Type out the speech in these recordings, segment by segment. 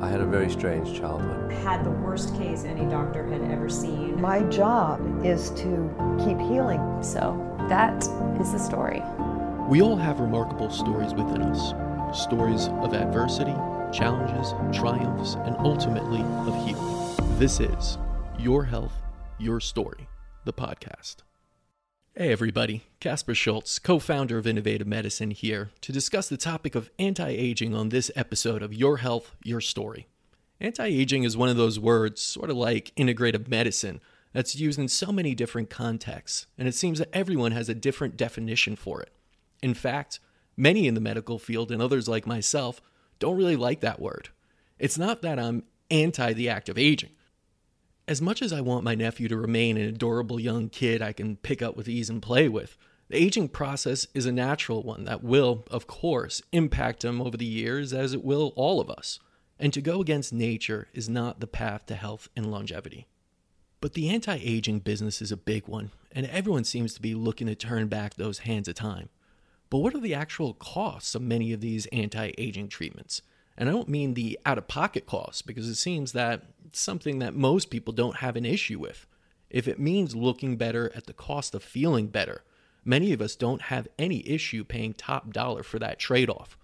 I had a very strange childhood. Had the worst case any doctor had ever seen. My job is to keep healing. So that is the story. We all have remarkable stories within us stories of adversity, challenges, triumphs, and ultimately of healing. This is Your Health, Your Story, the podcast. Hey, everybody. Casper Schultz, co founder of Innovative Medicine, here to discuss the topic of anti aging on this episode of Your Health, Your Story. Anti aging is one of those words, sort of like integrative medicine, that's used in so many different contexts, and it seems that everyone has a different definition for it. In fact, many in the medical field and others like myself don't really like that word. It's not that I'm anti the act of aging. As much as I want my nephew to remain an adorable young kid I can pick up with ease and play with, the aging process is a natural one that will, of course, impact him over the years as it will all of us. And to go against nature is not the path to health and longevity. But the anti aging business is a big one, and everyone seems to be looking to turn back those hands of time. But what are the actual costs of many of these anti aging treatments? And I don't mean the out of pocket costs, because it seems that it's something that most people don't have an issue with. If it means looking better at the cost of feeling better, many of us don't have any issue paying top dollar for that trade off.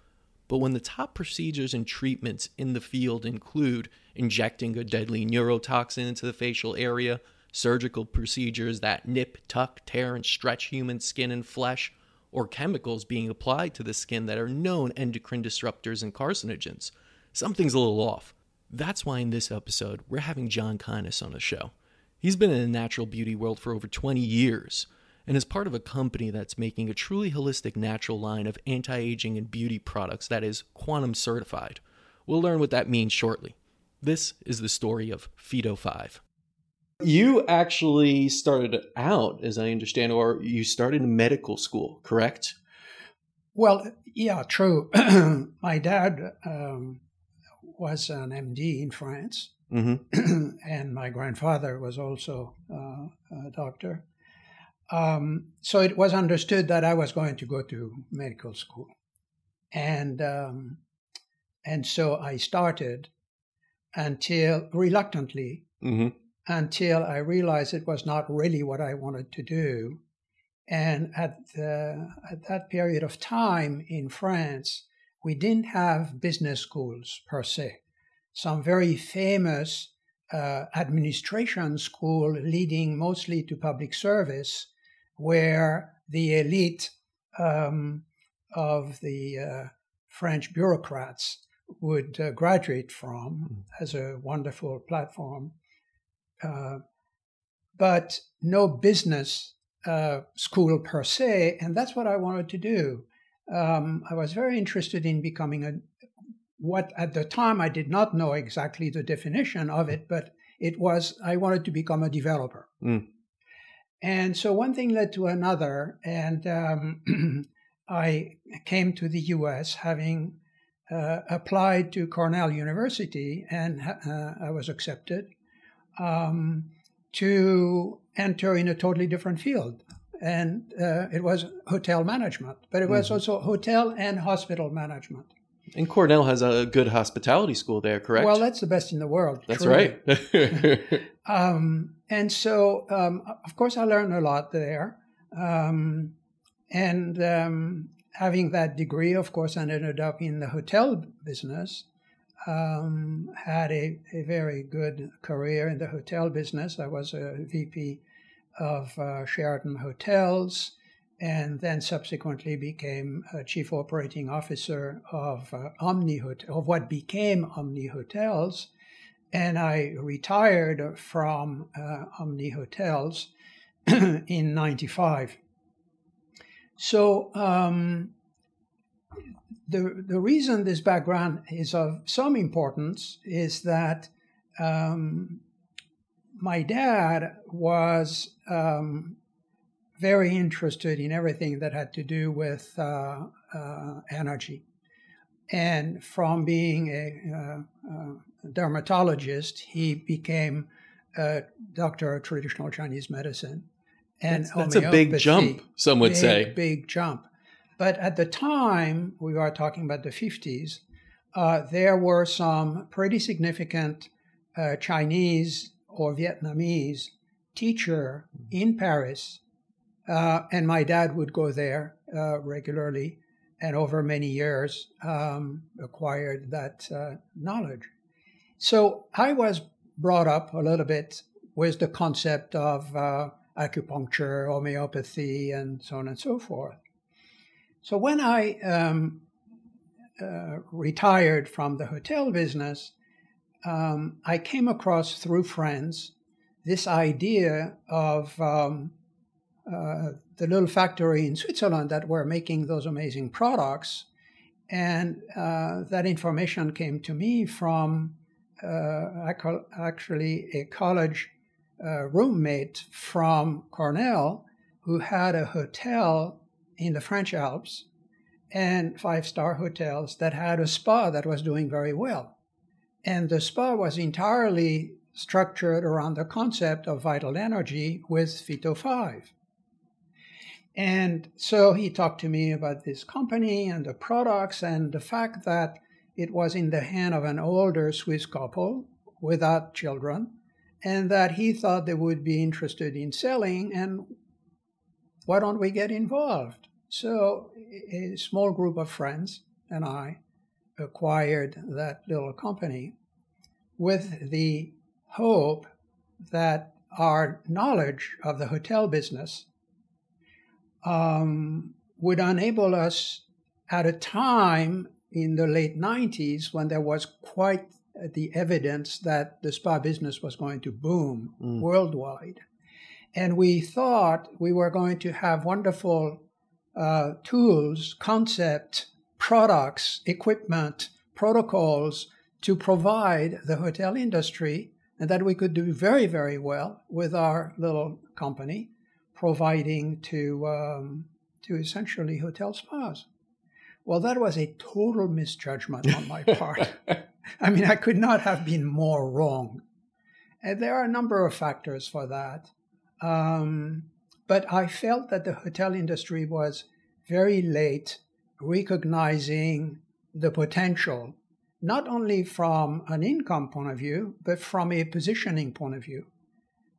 But when the top procedures and treatments in the field include injecting a deadly neurotoxin into the facial area, surgical procedures that nip, tuck, tear, and stretch human skin and flesh, or chemicals being applied to the skin that are known endocrine disruptors and carcinogens, something's a little off. That's why in this episode, we're having John Keynes on the show. He's been in the natural beauty world for over 20 years and is part of a company that's making a truly holistic natural line of anti aging and beauty products that is quantum certified. We'll learn what that means shortly. This is the story of Phyto 5. You actually started out, as I understand, or you started in medical school, correct? Well, yeah, true. My dad um, was an MD in France, mm-hmm. and my grandfather was also uh, a doctor. Um, so it was understood that I was going to go to medical school, and um, and so I started until reluctantly mm-hmm. Until I realized it was not really what I wanted to do. And at the, at that period of time in France, we didn't have business schools per se. Some very famous uh, administration school leading mostly to public service where the elite um, of the uh, French bureaucrats would uh, graduate from mm. as a wonderful platform. Uh, but no business uh, school per se, and that's what I wanted to do. Um, I was very interested in becoming a what at the time I did not know exactly the definition of it, but it was I wanted to become a developer. Mm. And so one thing led to another, and um, I came to the US having uh, applied to Cornell University, and uh, I was accepted um, to enter in a totally different field. And uh, it was hotel management, but it was mm-hmm. also hotel and hospital management. And Cornell has a good hospitality school there, correct? Well, that's the best in the world. That's truly. right. um, and so, um, of course, I learned a lot there. Um, and um, having that degree, of course, I ended up in the hotel business. Um, had a, a very good career in the hotel business. I was a VP of uh, Sheraton Hotels and then subsequently became chief operating officer of uh, Omni Hotel, of what became Omni Hotels. And I retired from uh, Omni Hotels in 95. So um, the, the reason this background is of some importance is that um, my dad was um, very interested in everything that had to do with uh, uh, energy. And from being a, uh, a, dermatologist, he became a doctor of traditional Chinese medicine. And that's, that's a big jump, some would big, say. Big jump. But at the time, we are talking about the 50s, uh, there were some pretty significant uh, Chinese or Vietnamese teacher in Paris, uh, and my dad would go there uh, regularly, and over many years um, acquired that uh, knowledge. So I was brought up a little bit with the concept of uh, acupuncture, homeopathy, and so on and so forth. So when I um, uh, retired from the hotel business, um, I came across through friends this idea of um, uh, the little factory in Switzerland that were making those amazing products. And uh, that information came to me from uh, actually a college uh, roommate from Cornell who had a hotel in the French Alps and five star hotels that had a spa that was doing very well. And the spa was entirely structured around the concept of vital energy with Phyto 5. And so he talked to me about this company and the products and the fact that it was in the hand of an older Swiss couple without children, and that he thought they would be interested in selling. And why don't we get involved? So, a small group of friends and I acquired that little company with the hope that our knowledge of the hotel business um, would enable us at a time in the late 90s when there was quite the evidence that the spa business was going to boom mm. worldwide. And we thought we were going to have wonderful uh, tools, concepts, products, equipment, protocols to provide the hotel industry, and that we could do very, very well with our little company, providing to um, to essentially hotel spas. Well, that was a total misjudgment on my part. I mean, I could not have been more wrong. And there are a number of factors for that. Um, but I felt that the hotel industry was very late recognizing the potential, not only from an income point of view, but from a positioning point of view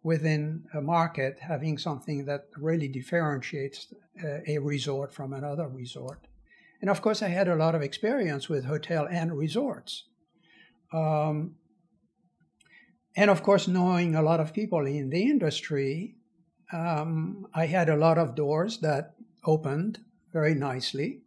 within a market, having something that really differentiates uh, a resort from another resort. And of course, I had a lot of experience with hotel and resorts. Um, and of course, knowing a lot of people in the industry, um, I had a lot of doors that opened very nicely,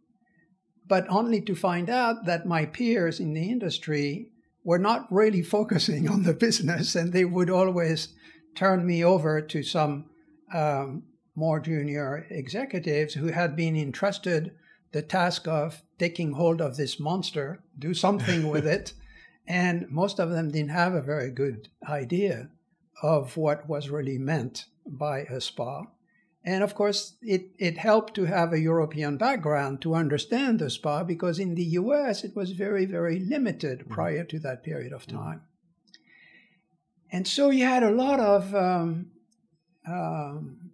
but only to find out that my peers in the industry were not really focusing on the business and they would always turn me over to some um, more junior executives who had been entrusted the task of taking hold of this monster, do something with it. And most of them didn't have a very good idea of what was really meant by a spa. And of course, it, it helped to have a European background to understand the spa because in the US it was very, very limited mm-hmm. prior to that period of time. And so you had a lot of um, um,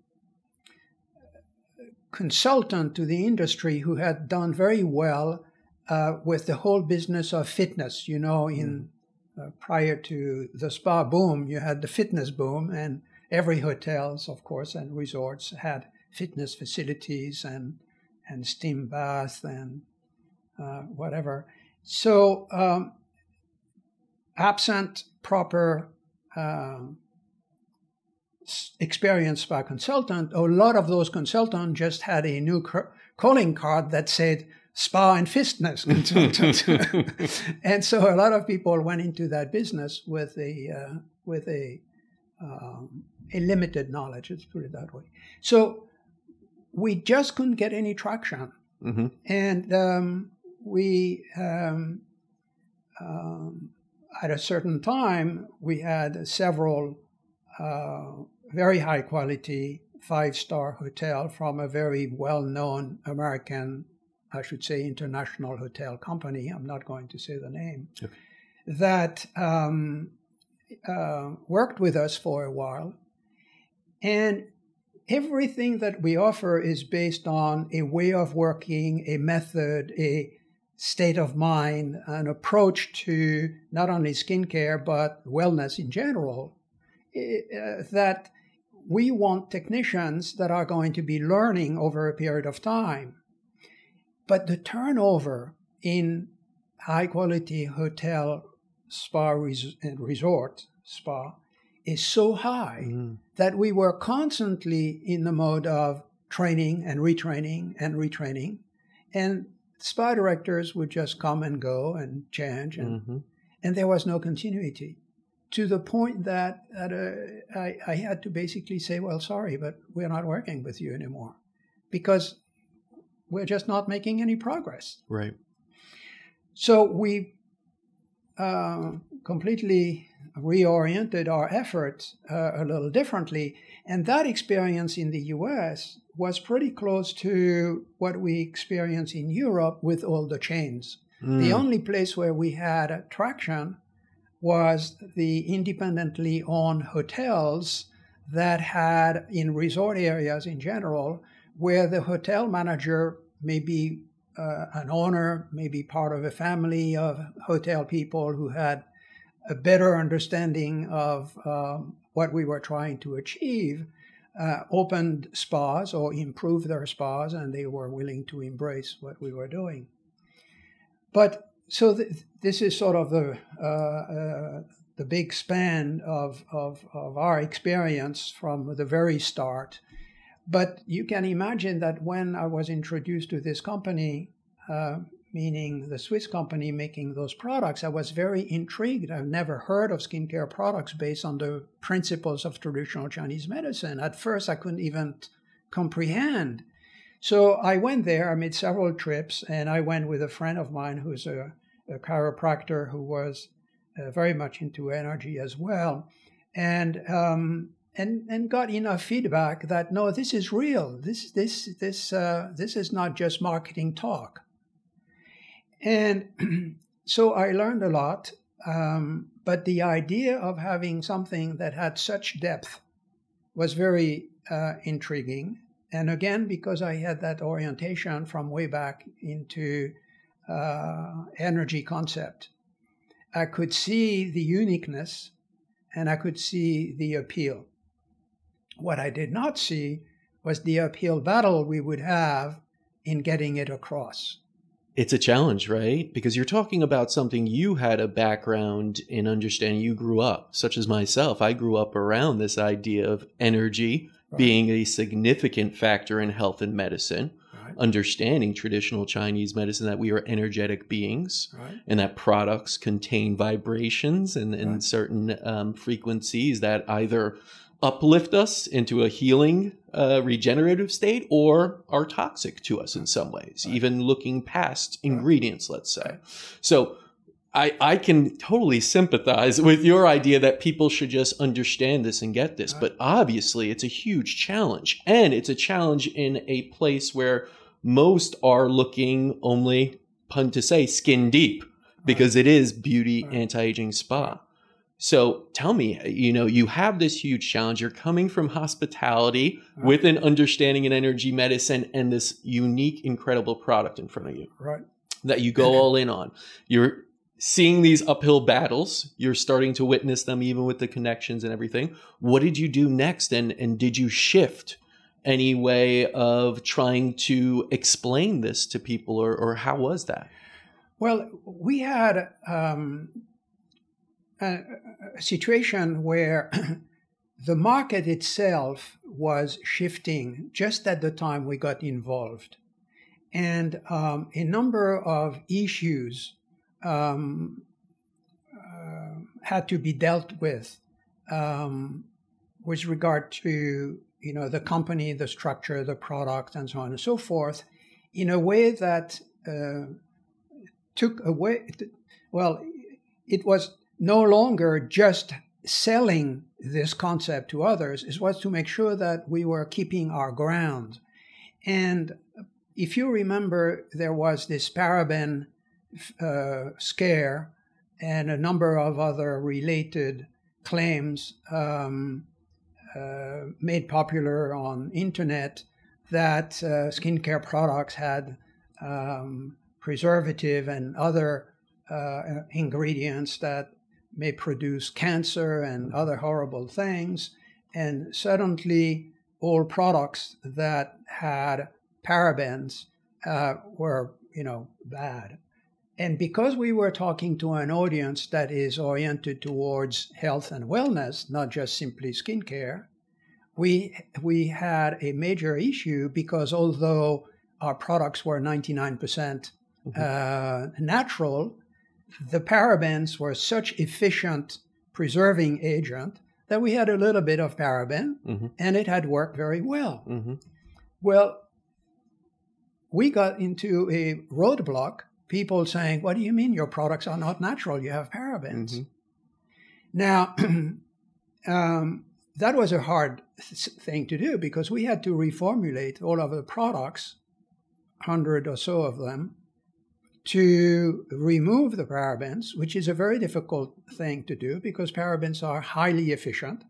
consultant to the industry who had done very well uh, with the whole business of fitness. You know, in mm. uh, prior to the spa boom, you had the fitness boom, and every hotels, of course, and resorts had fitness facilities and and steam baths and uh, whatever. So, um, absent proper um, experienced spa consultant, a lot of those consultants just had a new calling card that said spa and fitness consultant. and so a lot of people went into that business with a, uh, with a, um, a limited knowledge, let's put it that way. So we just couldn't get any traction. Mm-hmm. And um, we, um, um at a certain time, we had several uh, very high quality five star hotel from a very well known American, I should say, international hotel company. I'm not going to say the name. Okay. That um, uh, worked with us for a while. And everything that we offer is based on a way of working, a method, a state of mind, an approach to not only skincare but wellness in general, uh, that we want technicians that are going to be learning over a period of time. But the turnover in high quality hotel, spa, res- resort spa is so high mm. that we were constantly in the mode of training and retraining and retraining. And spa directors would just come and go and change, and, mm-hmm. and there was no continuity to the point that, that uh, I, I had to basically say, well, sorry, but we're not working with you anymore because we're just not making any progress. Right. So we uh, completely reoriented our efforts uh, a little differently. And that experience in the US was pretty close to what we experience in Europe with all the chains. Mm. The only place where we had traction was the independently owned hotels that had in resort areas in general, where the hotel manager may be uh, an owner, maybe part of a family of hotel people who had a better understanding of um, what we were trying to achieve, uh, opened spas or improved their spas, and they were willing to embrace what we were doing. But so th- this is sort of the uh, uh, the big span of, of, of our experience from the very start. But you can imagine that when I was introduced to this company, uh, meaning the Swiss company making those products, I was very intrigued. I've never heard of skincare products based on the principles of traditional Chinese medicine. At first, I couldn't even comprehend. So I went there, I made several trips, and I went with a friend of mine who's a, a chiropractor who was uh, very much into energy as well. And um, and and got enough feedback that no, this is real. This this this uh, this is not just marketing talk. And so I learned a lot. Um, but the idea of having something that had such depth was very uh, intriguing. And again, because I had that orientation from way back into uh, energy concept, I could see the uniqueness and I could see the appeal. What I did not see was the uphill battle we would have in getting it across it's a challenge, right? Because you're talking about something you had a background in understanding. You grew up, such as myself. I grew up around this idea of energy right. being a significant factor in health and medicine. Right. Understanding traditional Chinese medicine that we are energetic beings right. and that products contain vibrations and, and certain um, frequencies that either uplift us into a healing, uh, regenerative state or are toxic to us in some ways, right. even looking past ingredients, let's say. So I, I can totally sympathize with your idea that people should just understand this and get this. But obviously, it's a huge challenge. And it's a challenge in a place where most are looking only, pun to say, skin deep because it is beauty anti aging spa. So tell me, you know, you have this huge challenge. You're coming from hospitality right. with an understanding in energy medicine and this unique, incredible product in front of you. Right. That you go all in on. You're seeing these uphill battles. You're starting to witness them even with the connections and everything. What did you do next? And, and did you shift any way of trying to explain this to people or, or how was that? Well, we had um, a, a situation where the market itself was shifting just at the time we got involved. And um, a number of issues um, uh, had to be dealt with um, with regard to you know the company, the structure, the product, and so on and so forth, in a way that uh, took away. Well, it was no longer just selling this concept to others, it was to make sure that we were keeping our ground. And if you remember, there was this paraben uh, scare and a number of other related claims um, uh, made popular on internet that uh, skincare products had um, preservative and other uh, ingredients that may produce cancer and other horrible things. And suddenly, all products that had parabens uh, were, you know, bad. And because we were talking to an audience that is oriented towards health and wellness, not just simply skincare, we we had a major issue because although our products were 99% mm-hmm. uh, natural, the parabens were such efficient preserving agent that we had a little bit of paraben mm-hmm. and it had worked very well. Mm-hmm. Well, we got into a roadblock, people saying, What do you mean your products are not natural? You have parabens. Mm-hmm. Now, um, that was a hard thing to do because we had to reformulate all of the products, 100 or so of them, to remove the parabens, which is a very difficult thing to do because parabens are highly efficient.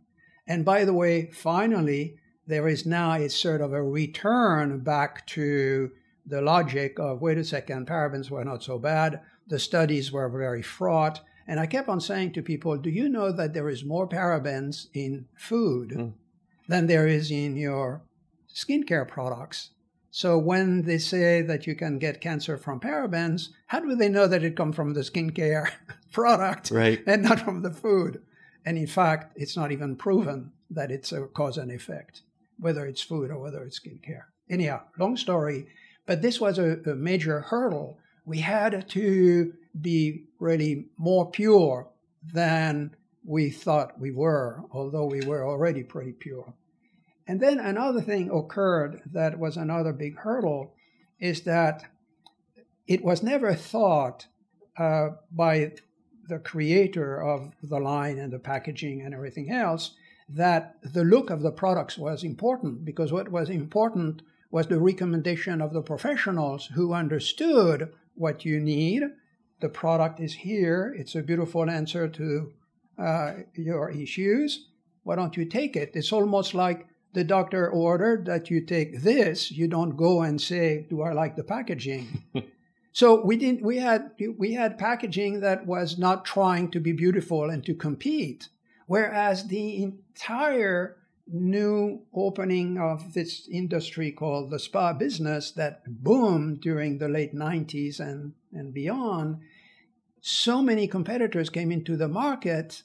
And by the way, finally, there is now a sort of a return back to the logic of wait a second, parabens were not so bad, the studies were very fraught. And I kept on saying to people, do you know that there is more parabens in food mm. than there is in your skincare products? So when they say that you can get cancer from parabens, how do they know that it comes from the skincare product right. and not from the food? And in fact, it's not even proven that it's a cause and effect, whether it's food or whether it's skincare. Anyhow, long story, but this was a, a major hurdle. We had to be really more pure than we thought we were, although we were already pretty pure. And then another thing occurred that was another big hurdle is that it was never thought uh, by the creator of the line and the packaging and everything else that the look of the products was important because what was important was the recommendation of the professionals who understood what you need. The product is here, it's a beautiful answer to uh, your issues. Why don't you take it? It's almost like the doctor ordered that you take this, you don't go and say, "Do I like the packaging?" so we didn't. We had we had packaging that was not trying to be beautiful and to compete, whereas the entire new opening of this industry called the spa business that boomed during the late 90s and, and beyond, so many competitors came into the market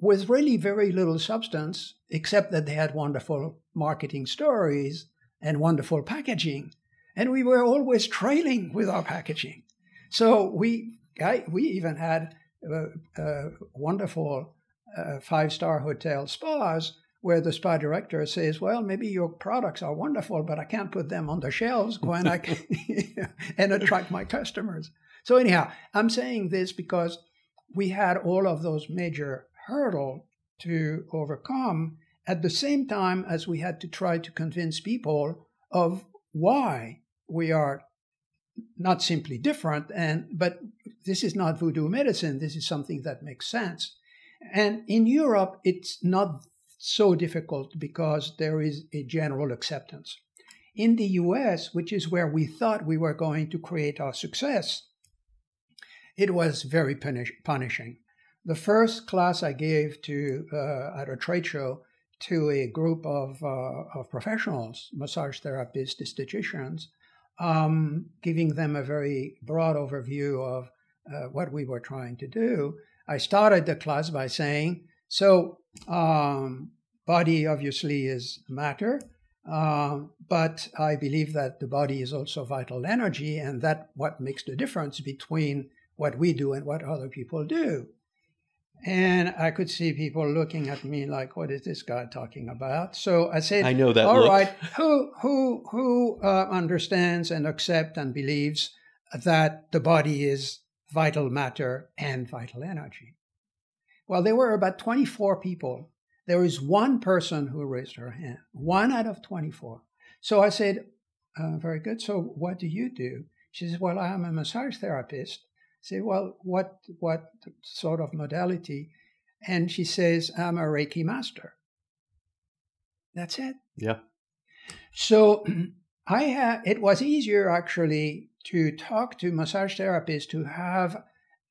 with really very little substance, except that they had wonderful marketing stories and wonderful packaging. And we were always trailing with our packaging. So we, I, we even had uh, uh, wonderful uh, five star hotel spas where the spa director says, Well, maybe your products are wonderful, but I can't put them on the shelves when I can and attract my customers. So, anyhow, I'm saying this because we had all of those major hurdle to overcome at the same time as we had to try to convince people of why we are not simply different and but this is not voodoo medicine. This is something that makes sense. And in europe it's not so difficult because there is a general acceptance. In the us which is where we thought we were going to create our success it was very punish- punishing the first class I gave to uh, at a trade show to a group of, uh, of professionals, massage therapists, estheticians, um, giving them a very broad overview of uh, what we were trying to do. I started the class by saying, so um, body obviously is matter, um, but I believe that the body is also vital energy, and that what makes the difference between what we do and what other people do. And I could see people looking at me like, "What is this guy talking about?" So I said, "I know that." All look. right, who who who uh, understands and accepts and believes that the body is vital matter and vital energy? Well, there were about 24 people. There is one person who raised her hand, one out of 24. So I said, uh, "Very good. So what do you do?" She says, "Well, I am a massage therapist." Say, well, what what sort of modality? And she says, I'm a Reiki master. That's it. Yeah. So I had it was easier actually to talk to massage therapists to have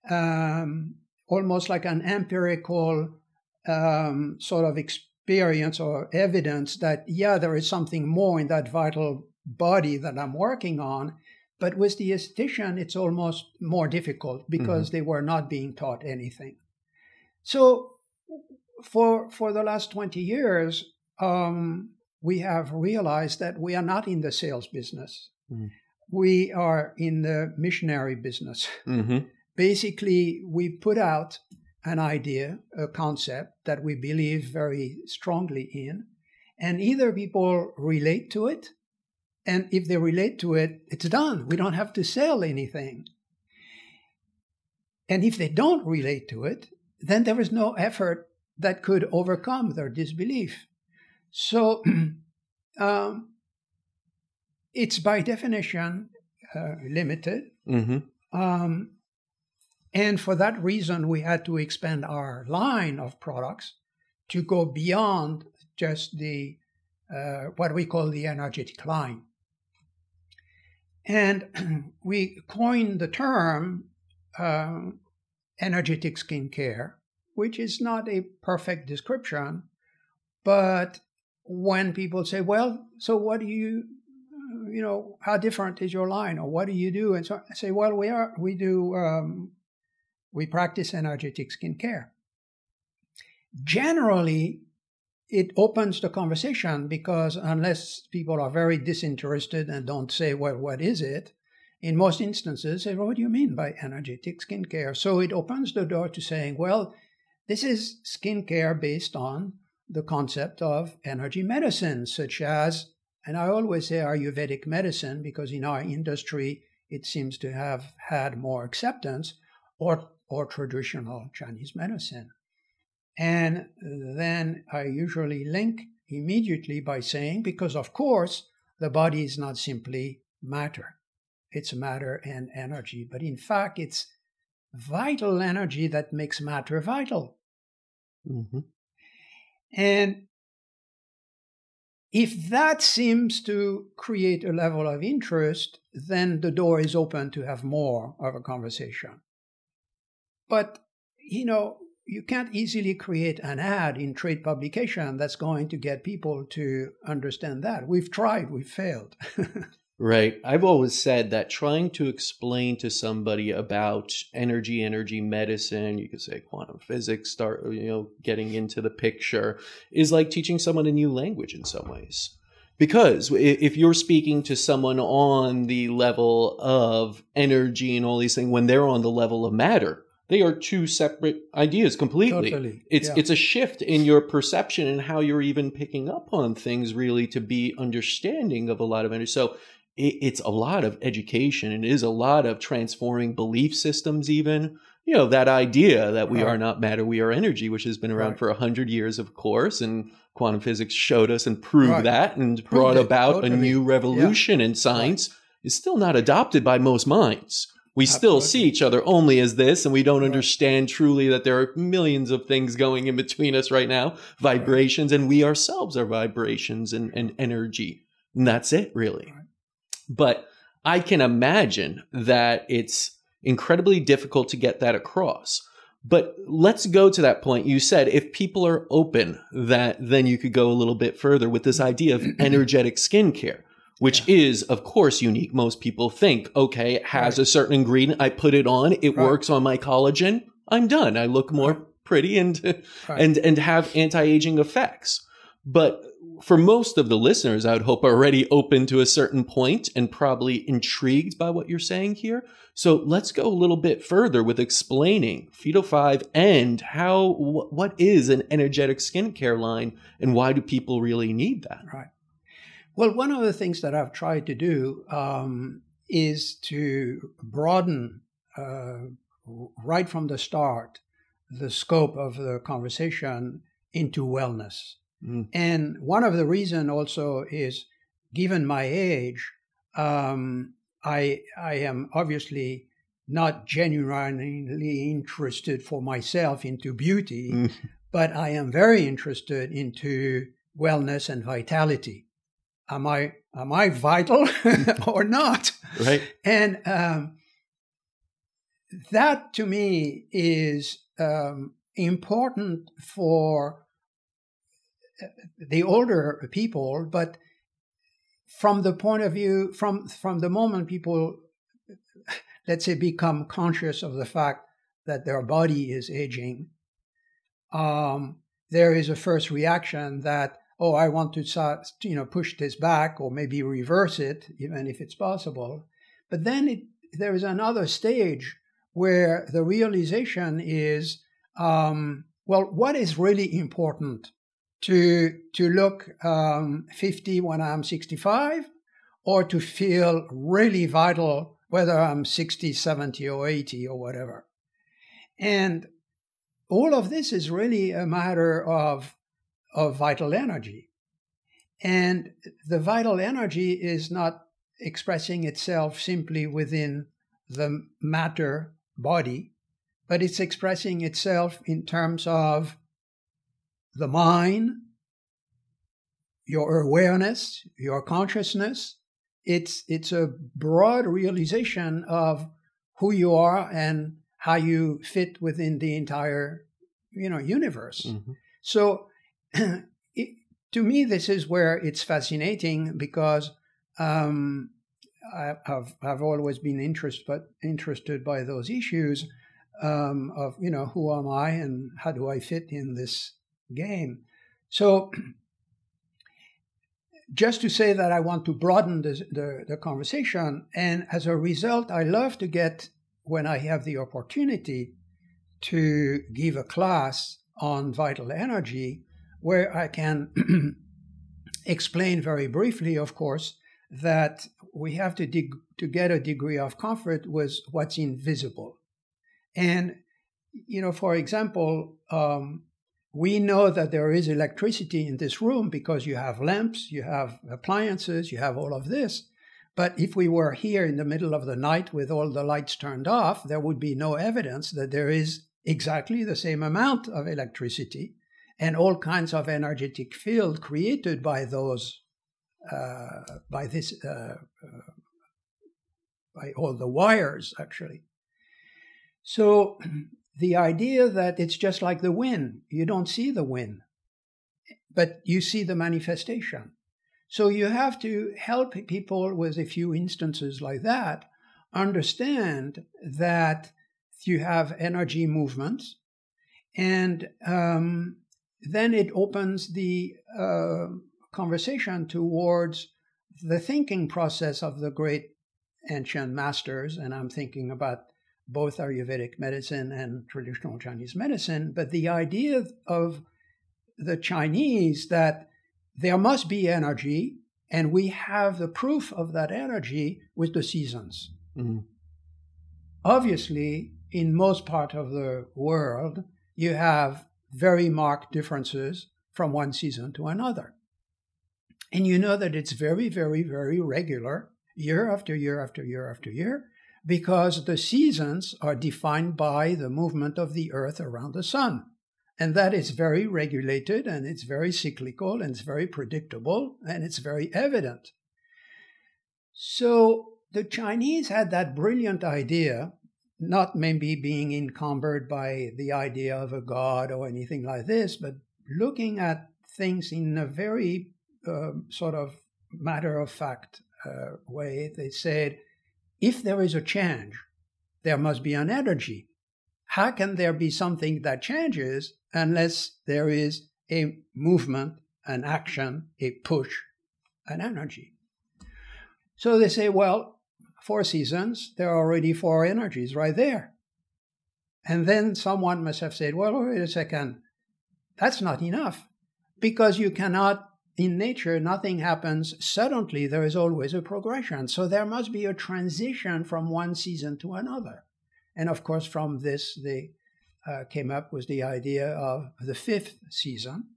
um, almost like an empirical um, sort of experience or evidence that, yeah, there is something more in that vital body that I'm working on. But with the esthetician, it's almost more difficult because mm-hmm. they were not being taught anything. So for for the last 20 years, um, we have realized that we are not in the sales business. Mm-hmm. We are in the missionary business. Mm-hmm. Basically, we put out an idea, a concept that we believe very strongly in, and either people relate to it, and if they relate to it, it's done. We don't have to sell anything. And if they don't relate to it, then there is no effort that could overcome their disbelief. So um, it's by definition uh, limited. Mm-hmm. Um, and for that reason, we had to expand our line of products to go beyond just the uh, what we call the energetic line. And we coined the term uh, energetic skincare, which is not a perfect description, but when people say, "Well, so what do you, you know, how different is your line, or what do you do?" and so I say, "Well, we are we do um, we practice energetic skincare." Generally, it opens the conversation because unless people are very disinterested and don't say, "Well, what is it?" in most instances, say, well, "What do you mean by energetic skincare?" So it opens the door to saying, "Well." This is skincare based on the concept of energy medicine, such as, and I always say Ayurvedic medicine because in our industry it seems to have had more acceptance, or, or traditional Chinese medicine. And then I usually link immediately by saying, because of course, the body is not simply matter, it's matter and energy, but in fact, it's vital energy that makes matter vital. Mm-hmm. And if that seems to create a level of interest, then the door is open to have more of a conversation. But, you know, you can't easily create an ad in trade publication that's going to get people to understand that. We've tried, we've failed. Right. I've always said that trying to explain to somebody about energy, energy medicine, you could say quantum physics, start, you know, getting into the picture, is like teaching someone a new language in some ways. Because if you're speaking to someone on the level of energy and all these things, when they're on the level of matter, they are two separate ideas completely. Totally. It's yeah. it's a shift in your perception and how you're even picking up on things really to be understanding of a lot of energy. So it, it's a lot of education and it is a lot of transforming belief systems even you know that idea that we right. are not matter we are energy which has been around right. for a hundred years of course and quantum physics showed us and proved right. that and proved brought about totally. a new revolution yeah. in science is still not adopted by most minds we Absolutely. still see each other only as this and we don't understand truly that there are millions of things going in between us right now. Vibrations and we ourselves are vibrations and, and energy. And that's it really. But I can imagine that it's incredibly difficult to get that across. But let's go to that point. You said if people are open, that then you could go a little bit further with this idea of energetic skincare, which yeah. is, of course, unique. Most people think, okay, it has right. a certain ingredient. I put it on. It right. works on my collagen. I'm done. I look more right. pretty and, and, and have anti-aging effects. But for most of the listeners, I would hope are already open to a certain point and probably intrigued by what you're saying here. So let's go a little bit further with explaining Phyto 5 and how, wh- what is an energetic skincare line and why do people really need that? Right. Well, one of the things that I've tried to do um, is to broaden uh, right from the start the scope of the conversation into wellness. Mm. And one of the reason also is, given my age, um, I I am obviously not genuinely interested for myself into beauty, mm. but I am very interested into wellness and vitality. Am I am I vital or not? Right. And um, that to me is um, important for uh, the older people, but from the point of view from from the moment people let's say become conscious of the fact that their body is aging um, there is a first reaction that oh i want to you know push this back or maybe reverse it even if it's possible but then it, there is another stage where the realization is um, well what is really important to to look um, 50 when I'm 65 or to feel really vital whether I'm 60, 70 or 80 or whatever. And all of this is really a matter of of vital energy. And the vital energy is not expressing itself simply within the matter body, but it's expressing itself in terms of the mind, your awareness, your consciousness. It's it's a broad realization of who you are and how you fit within the entire you know universe. Mm-hmm. So it, to me, this is where it's fascinating because um, I, have I've always been interested but interested by those issues um, of you know who am I and how do I fit in this game. So, just to say that I want to broaden the, the, the, conversation, and as a result, I love to get, when I have the opportunity, to give a class on vital energy where I can explain very briefly, of course, that we have to, to get a degree of comfort with what's invisible. And, you know, for example, um, we know that there is electricity in this room because you have lamps, you have appliances, you have all of this. But if we were here in the middle of the night with all the lights turned off, there would be no evidence that there is exactly the same amount of electricity and all kinds of energetic field created by those, uh, by this, uh, uh, by all the wires actually. So the idea that it's just like the wind. You don't see the wind, but you see the manifestation. So you have to help people with a few instances like that understand that you have energy movements, and um, then it opens the uh, conversation towards the thinking process of the great ancient masters. And I'm thinking about both Ayurvedic medicine and traditional Chinese medicine, but the idea of the Chinese that there must be energy, and we have the proof of that energy with the seasons. Mm-hmm. Obviously, in most part of the world, you have very marked differences from one season to another. And you know that it's very, very, very regular year after year after year after year because the seasons are defined by the movement of the earth around the sun. And that is very regulated and it's very cyclical and it's very predictable and it's very evident. So the Chinese had that brilliant idea, not maybe being encumbered by the idea of a god or anything like this, but looking at things in a very uh, sort of matter of fact uh, way. They said, if there is a change, there must be an energy. How can there be something that changes unless there is a movement, an action, a push, an energy? So they say, well, four seasons, there are already four energies right there. And then someone must have said, well, wait a second, that's not enough because you cannot in nature, nothing happens suddenly. There is always a progression. So there must be a transition from one season to another. And of course, from this, they uh, came up with the idea of the fifth season.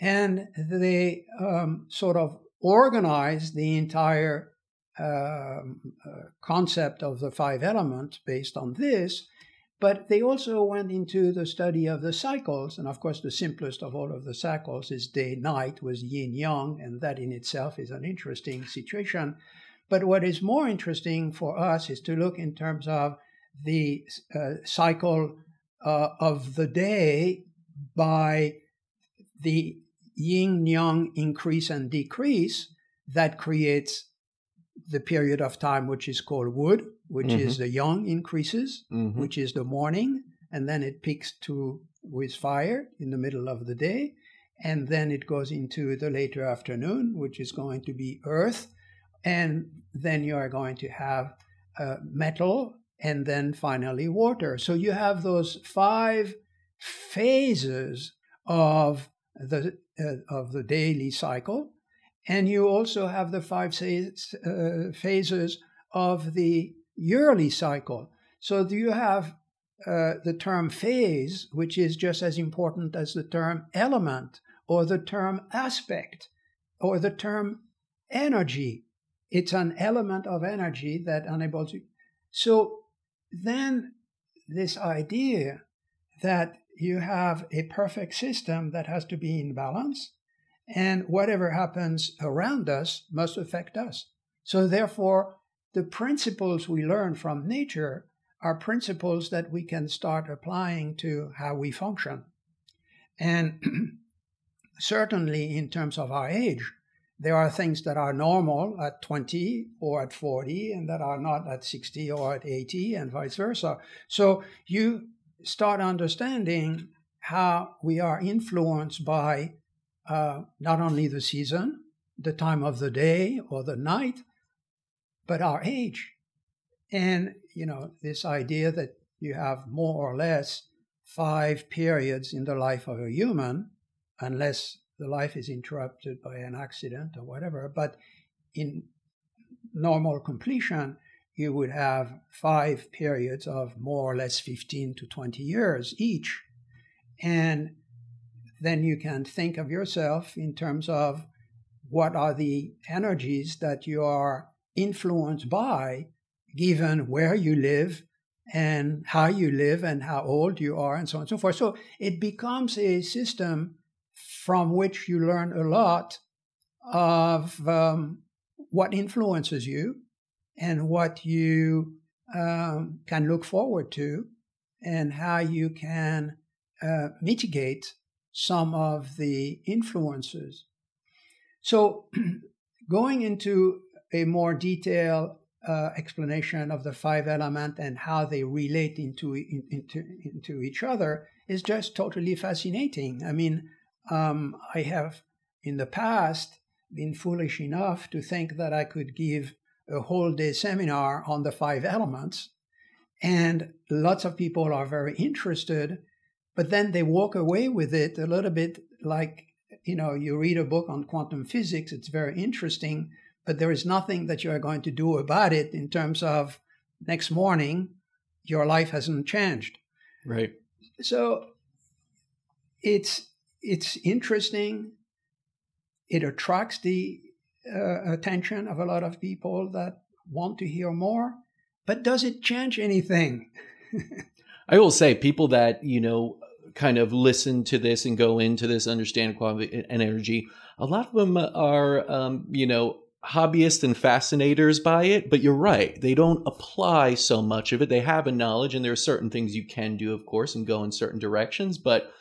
And they um, sort of organized the entire uh, concept of the five elements based on this. But they also went into the study of the cycles, and of course, the simplest of all of the cycles is day night, with yin yang, and that in itself is an interesting situation. But what is more interesting for us is to look in terms of the uh, cycle uh, of the day by the yin yang increase and decrease that creates the period of time which is called wood, which mm-hmm. is the yang increases, mm-hmm. which is the morning, and then it peaks to with fire in the middle of the day, and then it goes into the later afternoon, which is going to be earth, and then you are going to have uh, metal, and then finally water. So you have those five phases of the uh, of the daily cycle, and you also have the five uh, phases of the yearly cycle. So do you have uh, the term phase, which is just as important as the term element or the term aspect or the term energy. It's an element of energy that enables you. So then this idea that you have a perfect system that has to be in balance, and whatever happens around us must affect us. So, therefore, the principles we learn from nature are principles that we can start applying to how we function. And certainly, in terms of our age, there are things that are normal at 20 or at 40 and that are not at 60 or at 80 and vice versa. So you start understanding how we are influenced by uh, not only the season, the time of the day or the night, but our age. And, you know, this idea that you have more or less five periods in the life of a human, unless the life is interrupted by an accident or whatever. But in normal completion, you would have five periods of more or less 15 to 20 years each. And then you can think of yourself in terms of what are the energies that you are influenced by, given where you live and how you live and how old you are, and so on and so forth. So it becomes a system from which you learn a lot of um, what influences you and what you um, can look forward to and how you can uh, mitigate some of the influences. So, going into a more detailed uh, explanation of the five elements and how they relate into, in, into, into each other is just totally fascinating. I mean, um, I have in the past been foolish enough to think that I could give a whole day seminar on the five elements. And lots of people are very interested, but then they walk away with it a little bit like, you know, you read a book on quantum physics, it's very interesting, but there is nothing that you are going to do about it in terms of next morning, your life hasn't changed. Right. So it's it's interesting. It attracts the uh, attention of a lot of people that want to hear more. But does it change anything? I will say, people that you know kind of listen to this and go into this, understand quantum energy. A lot of them are, um, you know, hobbyists and fascinators by it. But you're right; they don't apply so much of it. They have a knowledge, and there are certain things you can do, of course, and go in certain directions. But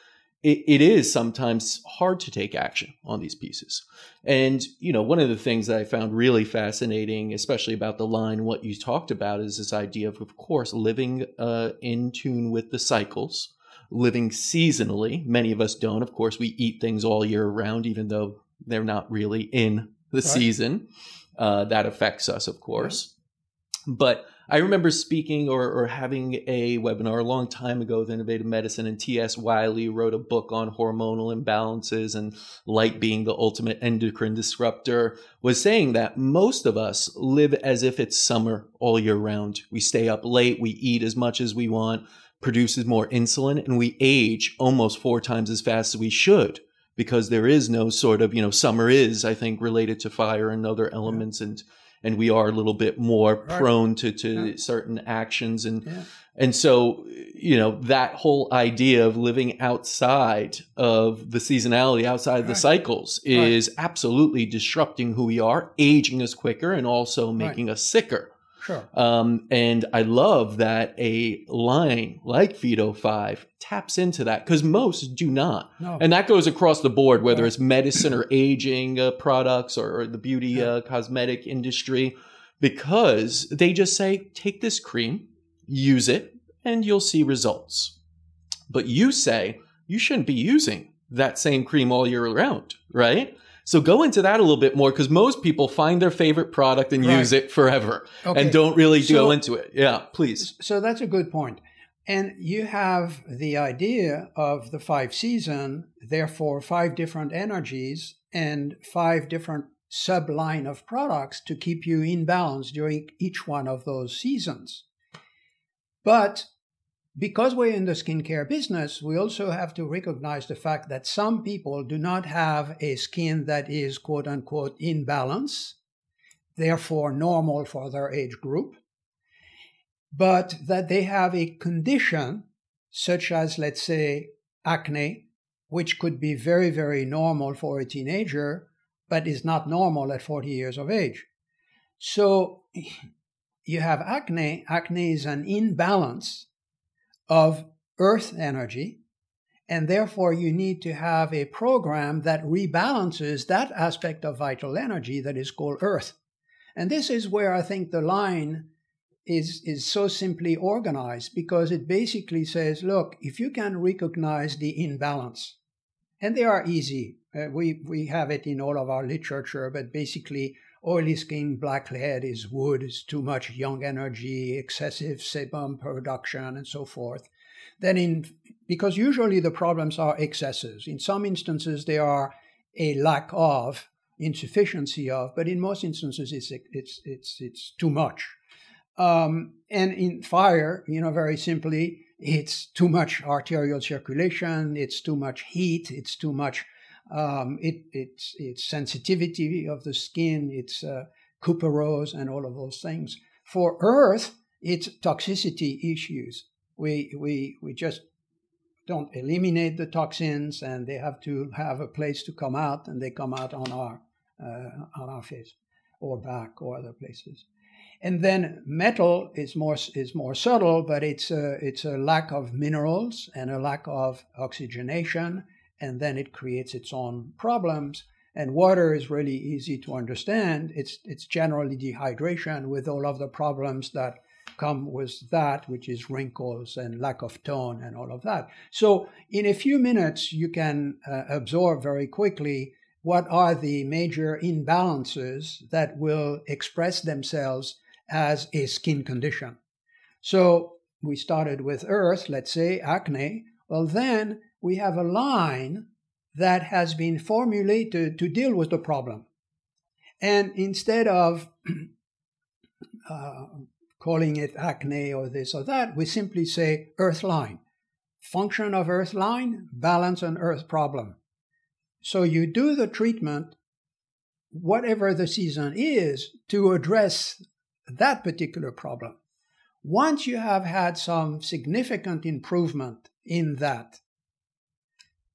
it, it is sometimes hard to take action on these pieces. And, you know, one of the things that I found really fascinating, especially about the line, what you talked about is this idea of, of course, living uh, in tune with the cycles, living seasonally. Many of us don't. Of course, we eat things all year round, even though they're not really in the right. season. Uh, that affects us, of course. Right. But I remember speaking or, or having a webinar a long time ago with Innovative Medicine, and T.S. Wiley wrote a book on hormonal imbalances and light being the ultimate endocrine disruptor, was saying that most of us live as if it's summer all year round. We stay up late, we eat as much as we want, produces more insulin, and we age almost four times as fast as we should because there is no sort of, you know, summer is, I think, related to fire and other elements. Yeah. And and we are a little bit more right. prone to, to yeah. certain actions and yeah. And so, you know, that whole idea of living outside of the seasonality, outside of the cycles is right. absolutely disrupting who we are, aging us quicker, and also making us sicker. Sure. Um, and I love that a line like Phyto 5 taps into that because most do not. No. And that goes across the board, whether it's medicine or aging uh, products or, or, the beauty yeah. uh, cosmetic industry, because they just say, take this cream, use it, and you'll see results. But you say you shouldn't be using that same cream all year round, right? So go into that a little bit more because most people find their favorite product and right. use it forever okay. and don't really so, go into it. Yeah, please. So that's a good point. And you have the idea of the five season, therefore five different energies and five different subline of products to keep you in balance during each one of those seasons. But because we're in the skincare business, we also have to recognize the fact that some people do not have a skin that is quote unquote in balance, therefore normal for their age group, but that they have a condition such as, let's say, acne, which could be very, very normal for a teenager, but is not normal at 40 years of age. So you have acne. Acne is an imbalance of earth energy. And therefore, you need to have a program that rebalances that aspect of vital energy that is called earth. And this is where I think the line is, is so simply organized because it basically says, look, if you can recognize the imbalance, and they are easy, uh, we, we have it in all of our literature, but basically, oily skin, blackhead is wood, is too much yang energy, excessive sebum production, and so forth. Then, in because usually the problems are excesses. In some instances, they are a lack of, insufficiency of, but in most instances, it's it's it's it's too much. Um, and in fire, you know, very simply, it's too much arterial circulation, it's too much heat, it's too much um, it, it's, it's sensitivity of the skin, it's uh, couperose, and all of those things. For Earth, it's toxicity issues. We, we, we just don't eliminate the toxins, and they have to have a place to come out, and they come out on our, uh, on our face or back or other places. And then metal is more is more subtle, but it's a, it's a lack of minerals and a lack of oxygenation and then it creates its own problems. And water is really easy to understand. It's it's generally dehydration with all of the problems that come with that, which is wrinkles and lack of tone and all of that. So in a few minutes, you can uh, absorb very quickly what are the major imbalances that will express themselves as a skin condition. So we started with earth, let's say acne. Well, then we have a line that has been formulated to deal with the problem. And instead of uh, calling it acne or this or that, we simply say earth line. Function of earth line, balance an earth problem. So you do the treatment, whatever the season is, to address that particular problem. Once you have had some significant improvement in that,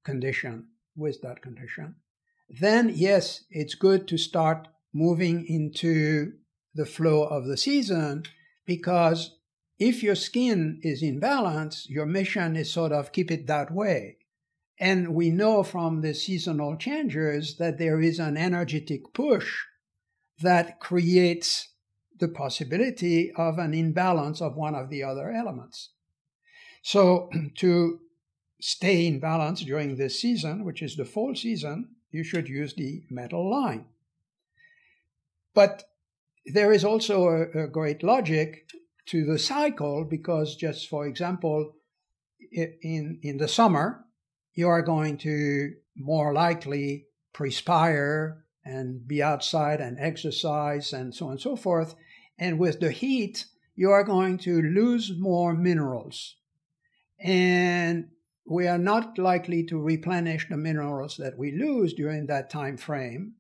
condition with that condition, then yes, it's good to start moving into the flow of the season because if your skin is in balance, your mission is sort of keep it that way. And we know from the seasonal changes that there is an energetic push that creates the possibility of an imbalance of one of the other elements. So to stay in balance during this season, which is the fall season, you should use the metal line. But there is also a, a great logic to the cycle because, just for example, in, in the summer, you are going to more likely perspire and be outside and exercise and so on and so forth. And with the heat, you are going to lose more minerals. And we are not likely to replenish the minerals that we lose during that time frame.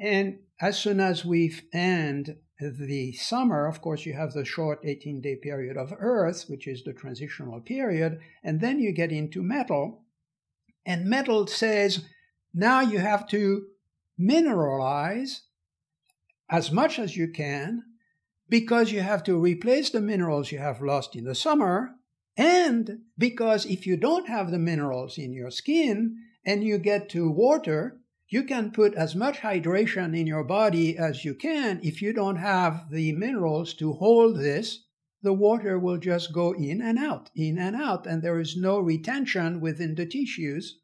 And as soon as we end the summer, of course, you have the short 18 day period of Earth, which is the transitional period, and then you get into metal. And metal says, now you have to mineralize as much as you can because you have to replace the minerals you have lost in the summer, and because if you don't have the minerals in your skin and you get to water, you can put as much hydration in your body as you can. If you don't have the minerals to hold this, the water will just go in and out, in and out, and there is no retention within the tissues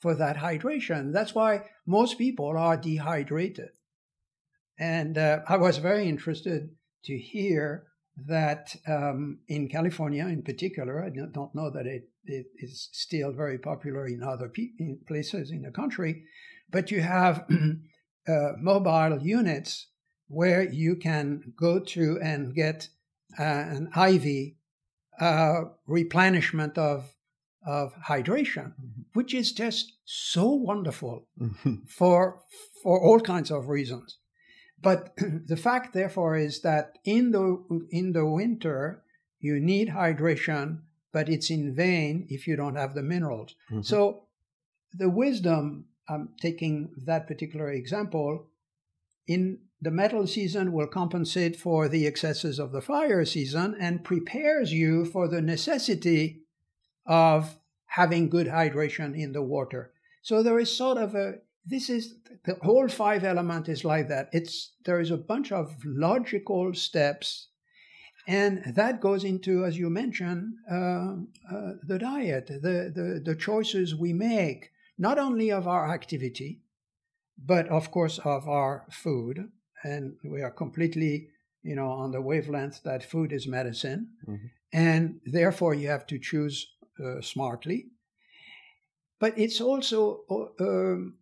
for that hydration. That's why most people are dehydrated. And uh, I was very interested to hear that um, in California, in particular, I don't know that it, it is still very popular in other pe- in places in the country, but you have uh, mobile units where you can go to and get uh, an IV uh, replenishment of of hydration, mm-hmm. which is just so wonderful mm-hmm. for for all kinds of reasons. But the fact, therefore, is that in the in the winter you need hydration, but it's in vain if you don't have the minerals. Mm-hmm. So the wisdom, I'm taking that particular example, in the metal season will compensate for the excesses of the fire season and prepares you for the necessity of having good hydration in the water. So there is sort of a this is the whole five element is like that. It's there is a bunch of logical steps, and that goes into, as you mentioned, uh, uh, the diet, the, the the choices we make, not only of our activity, but of course of our food, and we are completely, you know, on the wavelength that food is medicine, mm-hmm. and therefore you have to choose uh, smartly. But it's also uh, um,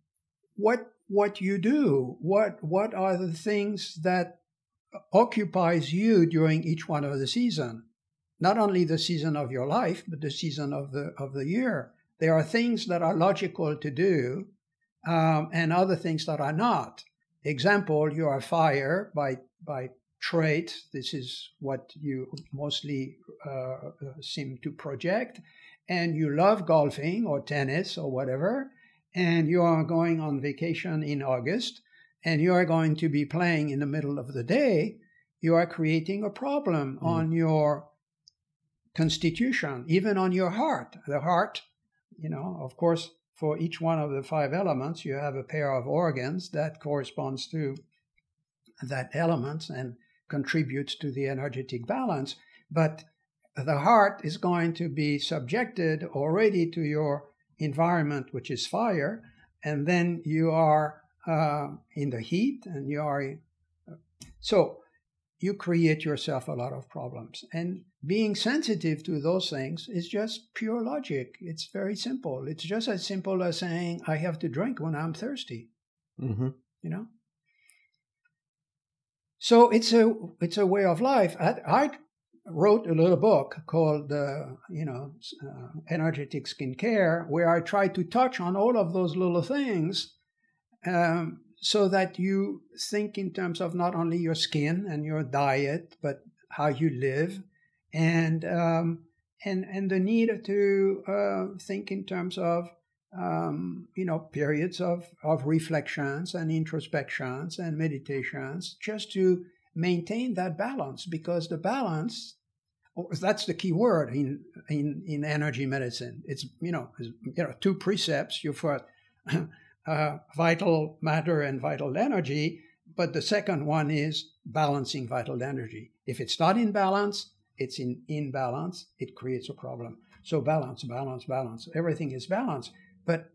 what what you do? What what are the things that occupies you during each one of the season? Not only the season of your life but the season of the of the year. There are things that are logical to do um, and other things that are not. Example you are fire by by trait. This is what you mostly uh, seem to project. And you love golfing or tennis or whatever and you are going on vacation in August and you are going to be playing in the middle of the day, you are creating a problem mm. on your constitution, even on your heart. The heart, you know, of course, for each one of the five elements, you have a pair of organs that corresponds to that element and contributes to the energetic balance. But the heart is going to be subjected already to your environment, which is fire, and then you are uh, in the heat and you are. So you create yourself a lot of problems. And being sensitive to those things is just pure logic. It's very simple. It's just as simple as saying, I have to drink when I'm thirsty. Mm-hmm. You know? So it's a it's a way of life. I, I wrote a little book called, uh, you know, uh, Energetic Skincare, where I try to touch on all of those little things um, so that you think in terms of not only your skin and your diet, but how you live, and um, and and the need to uh, think in terms of um, you know periods of of reflections and introspections and meditations, just to maintain that balance because the balance that's the key word in in in energy medicine. It's you know you know two precepts. You've got uh, vital matter and vital energy, but the second one is balancing vital energy. If it's not in balance, it's in imbalance. It creates a problem. So balance, balance, balance. Everything is balance, but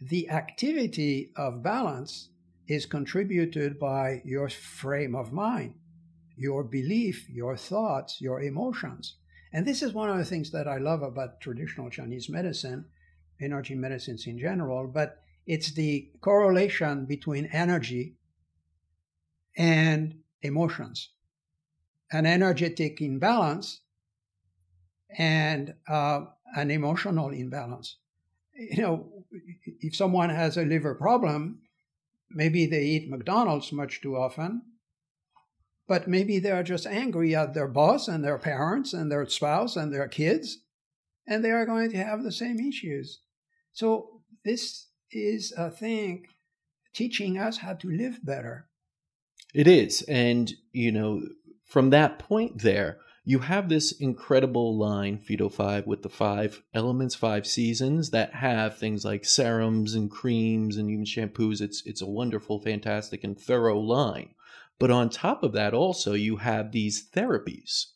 the activity of balance is contributed by your frame of mind your belief, your thoughts, your emotions. And this is one of the things that I love about traditional Chinese medicine, energy medicines in general, but it's the correlation between energy and emotions. An energetic imbalance and uh, an emotional imbalance. You know, if someone has a liver problem, maybe they eat McDonald's much too often, but maybe they are just angry at their boss and their parents and their spouse and their kids, and they are going to have the same issues. So, this is, I think, teaching us how to live better. It is. And, you know, from that point there, you have this incredible line, Phyto 5, with the five elements, five seasons that have things like serums and creams and even shampoos. It's it's a wonderful, fantastic, and thorough line. But on top of that, also you have these therapies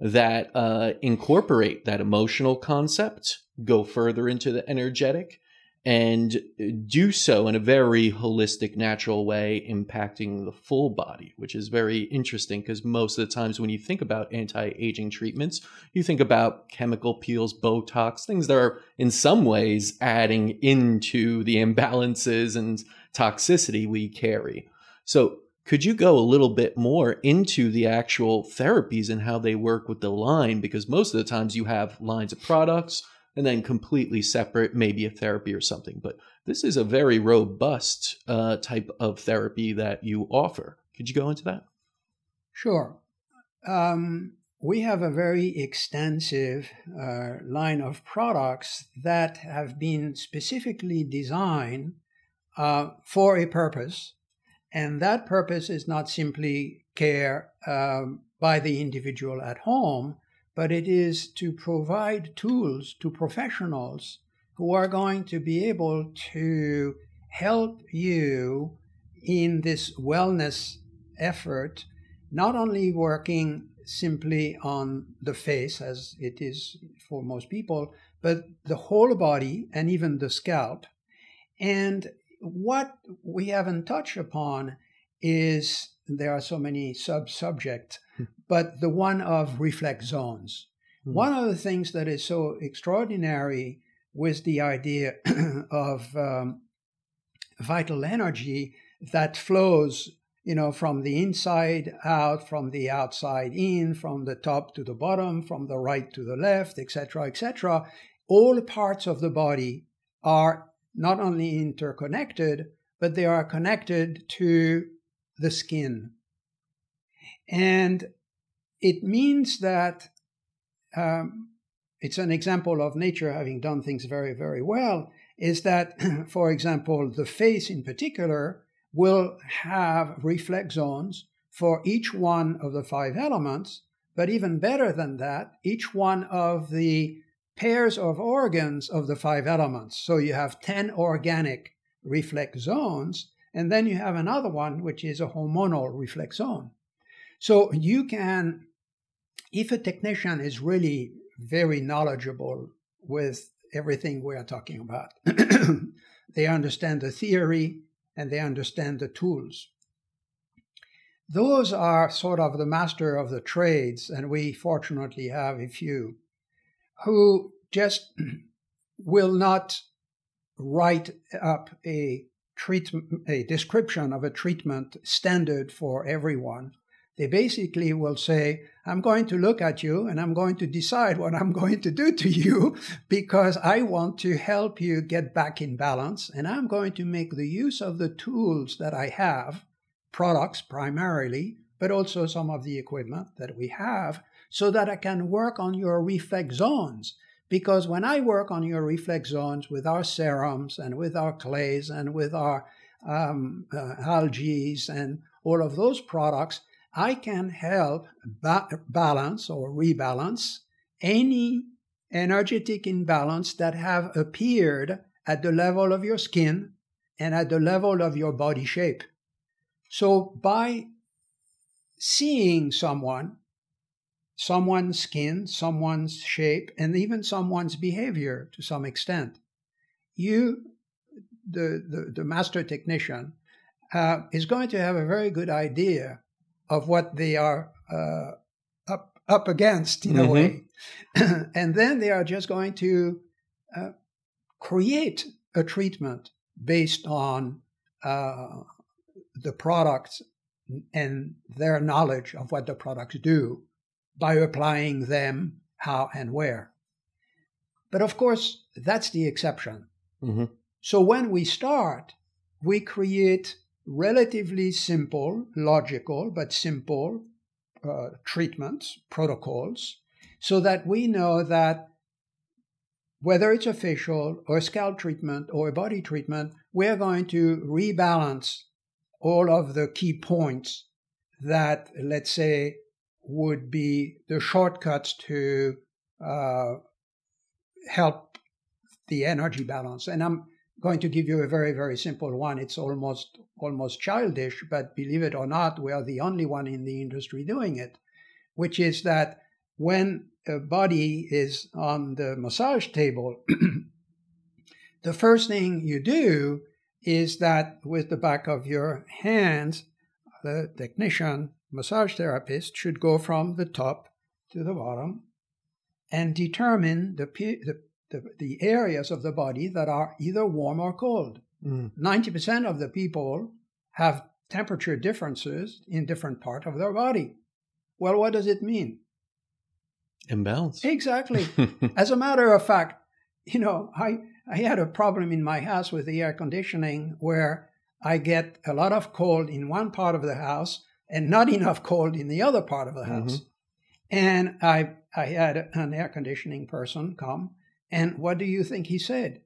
that uh, incorporate that emotional concept, go further into the energetic, and do so in a very holistic, natural way, impacting the full body, which is very interesting because most of the times when you think about anti aging treatments, you think about chemical peels, Botox, things that are in some ways adding into the imbalances and toxicity we carry. So, could you go a little bit more into the actual therapies and how they work with the line? Because most of the times you have lines of products and then completely separate, maybe a therapy or something. But this is a very robust uh, type of therapy that you offer. Could you go into that? Sure. Um, we have a very extensive uh, line of products that have been specifically designed uh, for a purpose. And that purpose is not simply care um, by the individual at home, but it is to provide tools to professionals who are going to be able to help you in this wellness effort, not only working simply on the face as it is for most people, but the whole body and even the scalp. And what we haven't touched upon is there are so many sub subjects but the one of reflex zones. Mm-hmm. One of the things that is so extraordinary with the idea of um, vital energy that flows you know from the inside out from the outside in from the top to the bottom from the right to the left etc etc all parts of the body are not only interconnected but they are connected to the skin and it means that um, it's an example of nature having done things very, very well. Is that, for example, the face in particular will have reflex zones for each one of the five elements, but even better than that, each one of the pairs of organs of the five elements. So you have 10 organic reflex zones, and then you have another one, which is a hormonal reflex zone. So you can, if a technician is really very knowledgeable with everything we are talking about, they understand the theory and they understand the tools. Those are sort of the master of the trades, and we fortunately have a few who just will not write up a treatment, a description of a treatment standard for everyone they basically will say, I'm going to look at you and I'm going to decide what I'm going to do to you because I want to help you get back in balance. And I'm going to make the use of the tools that I have, products primarily, but also some of the equipment that we have, so that I can work on your reflex zones. Because when I work on your reflex zones with our serums and with our clays and with our um, uh, algae and all of those products, I can help ba- balance or rebalance any energetic imbalance that have appeared at the level of your skin and at the level of your body shape. So by seeing someone, someone's skin, someone's shape, and even someone's behavior to some extent, you, the, the, the master technician, uh, is going to have a very good idea of what they are uh, up up against in mm-hmm. a way, and then they are just going to uh, create a treatment based on uh, the products and their knowledge of what the products do by applying them how and where. But of course, that's the exception. Mm-hmm. So when we start, we create relatively simple, logical, but simple uh, treatments, protocols, so that we know that whether it's a facial or a scalp treatment or a body treatment, we're going to rebalance all of the key points that, let's say, would be the shortcuts to uh, help the energy balance. And I'm going to give you a very, very simple one. It's almost almost childish, but believe it or not, we are the only one in the industry doing it, which is that when a body is on the massage table, the first thing you do is that with the back of your hands, the technician, massage therapist, should go from the top to the bottom and determine the, the, the, the areas of the body that are either warm or cold. Mm. 90% of the people have temperature differences in different part of their body. Well, what does it mean? Imbalance. Exactly. As a matter of fact, you know, I, I had a problem in my house with the air conditioning where I get a lot of cold in one part of the house and not enough cold in the other part of the house. Mm-hmm. And I, I had an air conditioning person come, and what do you think he said?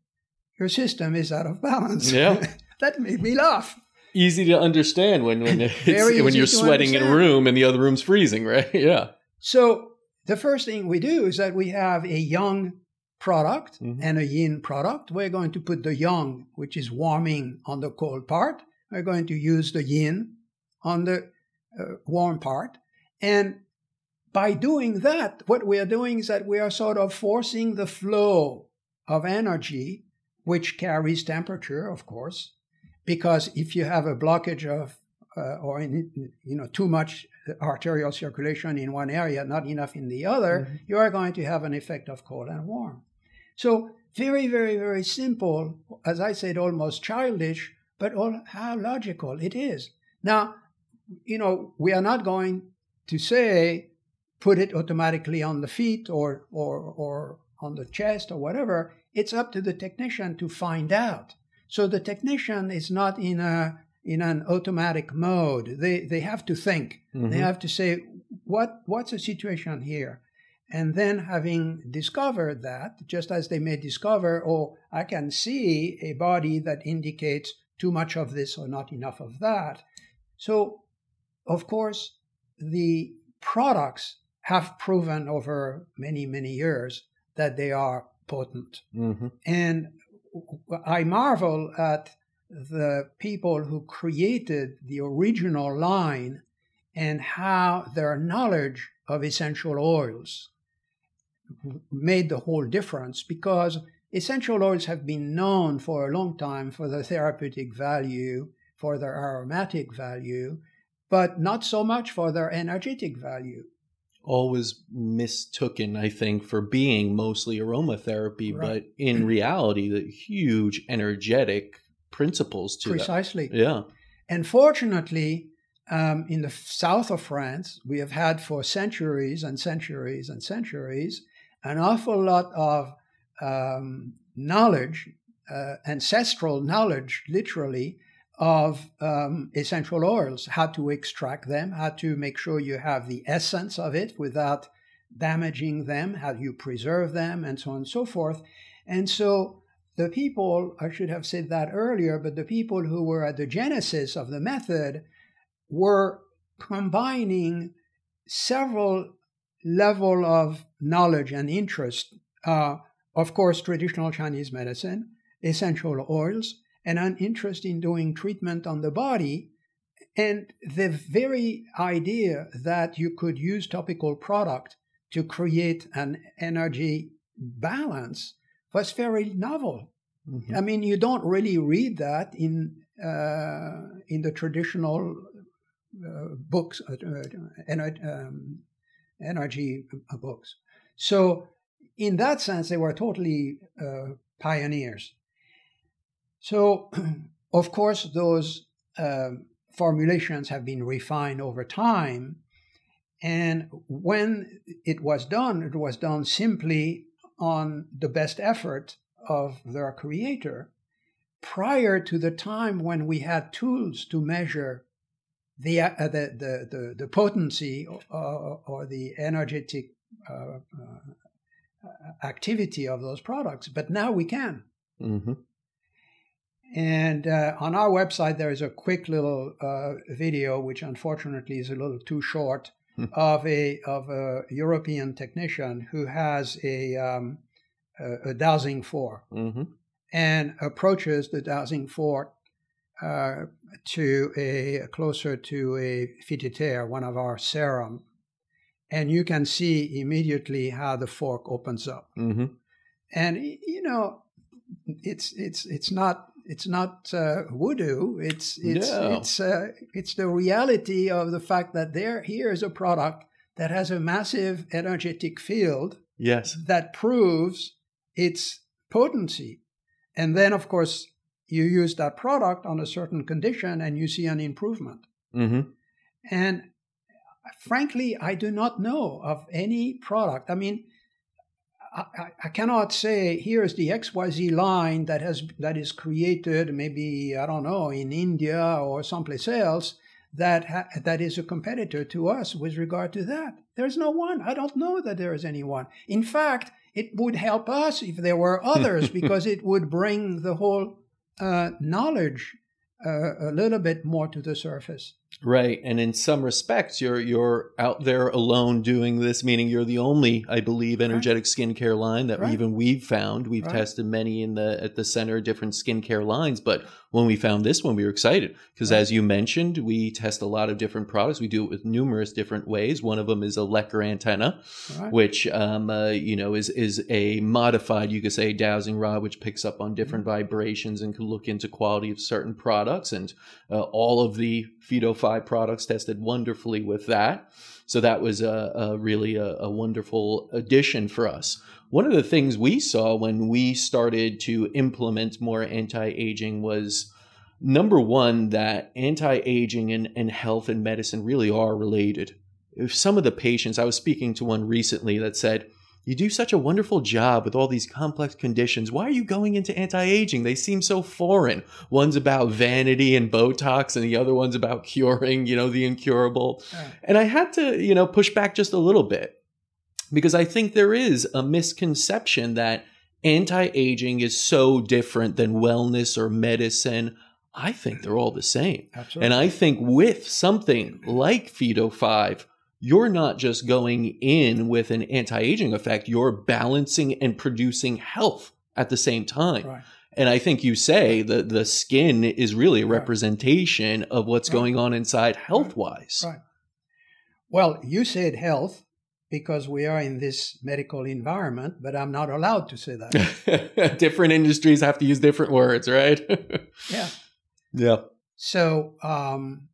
Your system is out of balance. Yeah. that made me laugh. Easy to understand when when, when you're sweating understand. in a room and the other room's freezing, right? Yeah. So the first thing we do is that we have a yang product mm-hmm. and a yin product. We're going to put the yang, which is warming on the cold part. We're going to use the yin on the uh, warm part. And by doing that, what we are doing is that we are sort of forcing the flow of energy, which carries temperature, of course, because if you have a blockage of uh, or in, you know too much arterial circulation in one area, not enough in the other, mm-hmm. you are going to have an effect of cold and warm. So very, very, very simple. As I said, almost childish, but all how logical it is. Now, you know, we are not going to say put it automatically on the feet or or or on the chest or whatever. It's up to the technician to find out. So the technician is not in a in an automatic mode. They they have to think. Mm-hmm. They have to say what what's the situation here, and then having discovered that, just as they may discover, oh, I can see a body that indicates too much of this or not enough of that. So, of course, the products have proven over many many years that they are potent, mm-hmm. and I marvel at the people who created the original line and how their knowledge of essential oils made the whole difference because essential oils have been known for a long time for their therapeutic value, for their aromatic value, but not so much for their energetic value. Always mistooken, I think, for being mostly aromatherapy, right. but in reality, the huge energetic principles to precisely. That. Yeah. And fortunately, um, in the south of France, we have had for centuries and centuries and centuries an awful lot of um, knowledge, uh, ancestral knowledge, literally, of um, essential oils, how to extract them, how to make sure you have the essence of it without damaging them, how you preserve them, and so on and so forth. And so the people, I should have said that earlier, but the people who were at the genesis of the method were combining several level of knowledge and interest. Uh, of course, traditional Chinese medicine, essential oils, and an interest in doing treatment on the body. And the very idea that you could use topical product to create an energy balance was very novel. Mm-hmm. I mean, you don't really read that in uh, in the traditional uh, books, uh, um, energy books. So, in that sense, they were totally uh, pioneers. So, of course, those um, formulations have been refined over time. And when it was done, it was done simply on the best effort of their creator. prior to the time when we had tools to measure the uh, the, the, the the potency or, or the energetic uh, uh, activity of those products, but now we can. Mm-hmm. And uh, on our website, there is a quick little uh, video, which unfortunately is a little too short, hmm. of a of a European technician who has a um, a, a, dowsing fork mm-hmm. and approaches the dowsing fork uh, to a closer to a Phytotherm, one of our serum, and you can see immediately how the fork opens up. Mm-hmm. And you know, it's it's it's not it's not uh, voodoo. It's it's no. it's uh, it's the reality of the fact that there here is a product that has a massive energetic field. Yes, that proves its potency, and then of course you use that product on a certain condition and you see an improvement. Mm-hmm. And frankly, I do not know of any product. I mean, I, I, cannot say here's the XYZ line that has that is created maybe I don't know in India or someplace else that ha, that is a competitor to us with regard to that. There's no one. I don't know that there is anyone. In fact, it would help us if there were others because it would bring the whole uh, knowledge uh, a little bit more to the surface. Right, and in some respects, you're you're out there alone doing this, meaning you're the only, I believe, energetic right. skincare line that right. even we've found. We've right. tested many in the at the center, different skincare lines, but when we found this one, we were excited because, as you mentioned, we test a lot of different products. We do it with numerous different ways. One of them is a Lecher antenna, which um, uh, you know is is a modified, you could say, dowsing rod, which picks up on different mm-hmm. vibrations and can look into quality of certain products. And uh, all of the Phyto five products tested wonderfully with that. So that was a, a really a, a, wonderful addition for us. One of the things we saw when we started to implement more anti-aging was number one that anti-aging and, and health and medicine really are related. If some of the patients, I was speaking to one recently that said, you do such a wonderful job with all these complex conditions. Why are you going into anti aging? They seem so foreign. One's about vanity and Botox, and the other one's about curing, you know, the incurable. Right. And I had to, you know, push back just a little bit because I think there is a misconception that anti aging is so different than wellness or medicine. I think they're all the same. Absolutely. And I think with something like Phyto 5, you're not just going in with an anti-aging effect you're balancing and producing health at the same time. Right. and i think you say that the skin is really a representation right. of what's right. going on inside health wise right. Well you said health because we are in this medical environment but i'm not allowed to say that. Different industries have to use different words right? Yeah. Yeah. So um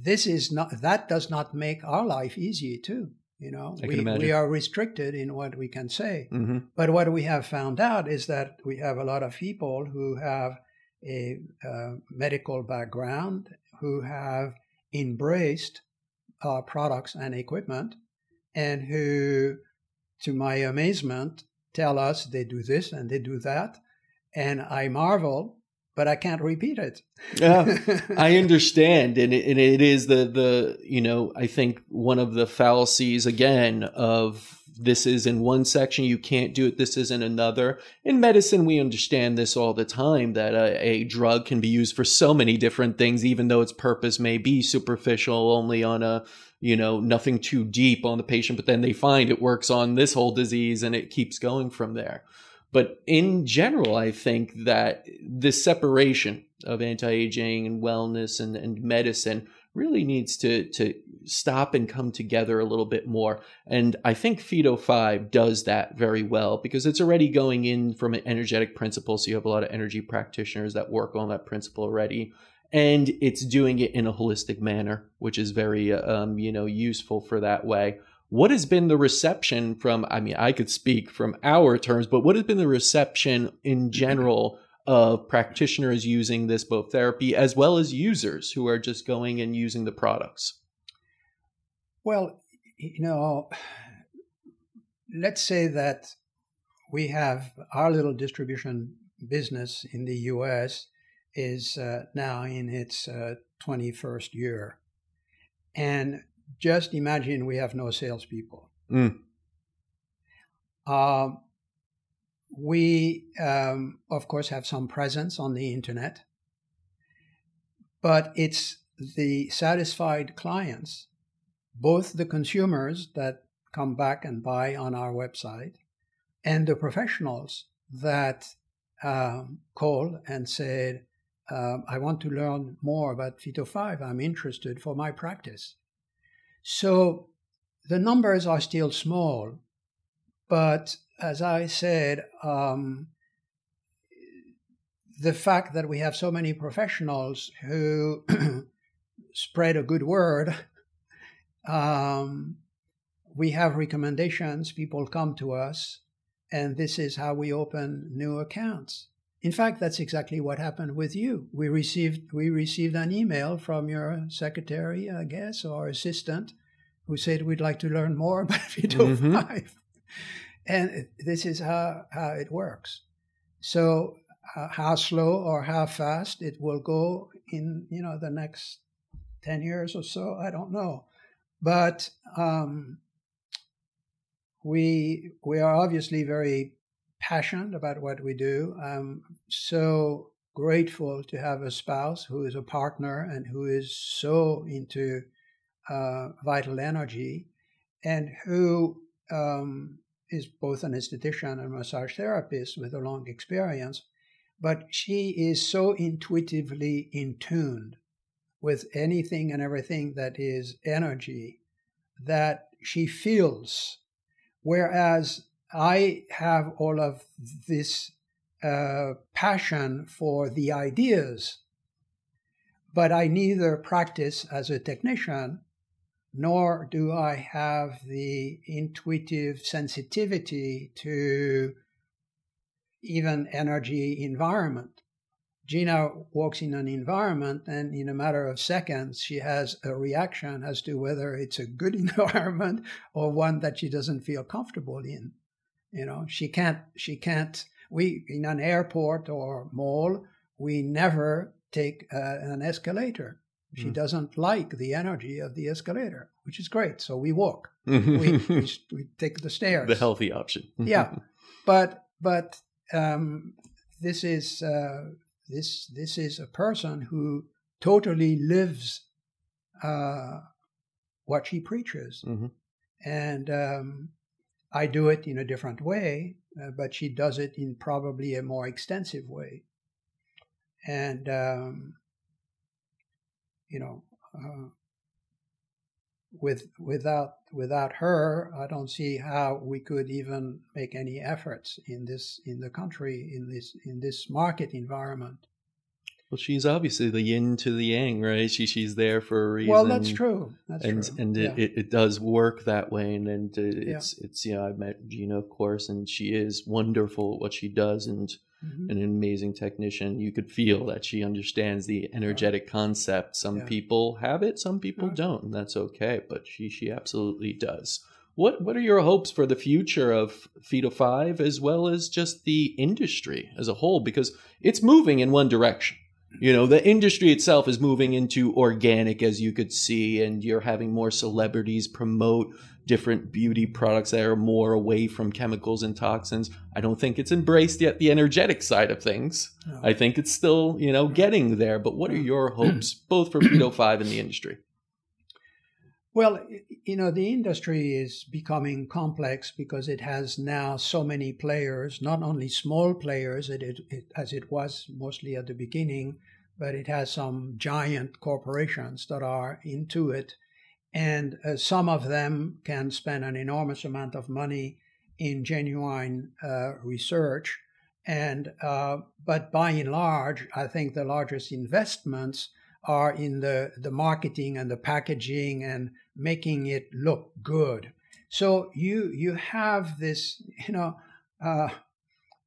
this is not that does not make our life easy too you know? I we, we are restricted in what we can say. Mm-hmm. but what we have found out is that we have a lot of people who have a uh, medical background who have embraced our products and equipment and who to my amazement tell us they do this and they do that. And i marvel but I can't repeat it. yeah, I understand, and it, and it is the the you know I think one of the fallacies again of this is in one section you can't do it this is in another. In medicine we understand this all the time that a, a, drug can be used for so many different things even though its purpose may be superficial only on a you know nothing too deep on the patient but then they find it works on this whole disease and it keeps going from there but in general, I think that this separation of anti-aging and wellness and, and medicine really needs to to stop and come together a little bit more. And I think Phyto 5 does that very well because it's already going in from an energetic principle. So you have a lot of energy practitioners that work on that principle already. And it's doing it in a holistic manner, which is very, um, you know, useful for that way. What has been the reception from, I mean, I could speak from our terms, but what has been the reception in general of practitioners using this both therapy as well as users who are just going and using the products? Well, you know, let's say that we have our little distribution business in the US is uh, now in its uh, 21st year. And just imagine we have no salespeople. Mm. Uh, we, um, of course, have some presence on the internet, but it's the satisfied clients, both the consumers that come back and buy on our website and the professionals that um, call and said, um, I want to learn more about Phyto 5. I'm interested for my practice. So the numbers are still small, but as I said, um, the fact that we have so many professionals who spread a good word, um, we have recommendations, people come to us, and this is how we open new accounts. In fact, that's exactly what happened with you. We received we received an email from your secretary, I guess, or assistant, who said we'd like to learn more about Phyto mm-hmm. 5. And this is how, how it works. So uh, how slow or how fast it will go in you know the next 10 years or so, I don't know. But um, we we are obviously very passionate about what we do. I'm so grateful to have a spouse who is a partner and who is so into uh, vital energy and who um, is both an esthetician and massage therapist with a long experience. But she is so intuitively in tune with anything and everything that is energy that she feels. Whereas I have all of this uh, passion for the ideas, but I neither practice as a technician nor do I have the intuitive sensitivity to even energy environment. Gina walks in an environment and in a matter of seconds she has a reaction as to whether it's a good environment or one that she doesn't feel comfortable in. You know, she can't, she can't, we, in an airport or mall, we never take uh, an escalator. She mm. doesn't like the energy of the escalator, which is great. So we walk. we, we, we, take the stairs. The healthy option. yeah, but but um, this is uh, this this is a person who totally lives uh, what she preaches, mm-hmm. and um, I do it in a different way, uh, but she does it in probably a more extensive way. And, um, you know, uh, with without without her, I don't see how we could even make any efforts in this in the country in this in this market environment. Well, she's obviously the yin to the yang, right? She she's there for a reason. Well, that's true. That's and true. and yeah. it, it, does work that way, and, and it's yeah. it's you know I met Gina, of course, and she is wonderful at what she does, and mm-hmm. an amazing technician. You could feel that she understands the energetic yeah. concept. Some people have it, some people don't, and that's okay. But she she absolutely does. What what are your hopes for the future of Phyto Five as well as just the industry as a whole? Because it's moving in one direction you know, the industry itself is moving into organic, as you could see, and you're having more celebrities promote different beauty products that are more away from chemicals and toxins. I don't think it's embraced yet the energetic side of things. No. I think it's still, you know, getting there. But what are your hopes, both for Phyto 5 and the industry? Well, you know, the industry is becoming complex because it has now so many players, not only small players it, it, as it was mostly at the beginning, but it has some giant corporations that are into it. And uh, some of them can spend an enormous amount of money in genuine uh, research. And, uh, but by and large, I think the largest investments are in the, the marketing and the packaging and making it look good. So you you have this, you know, uh,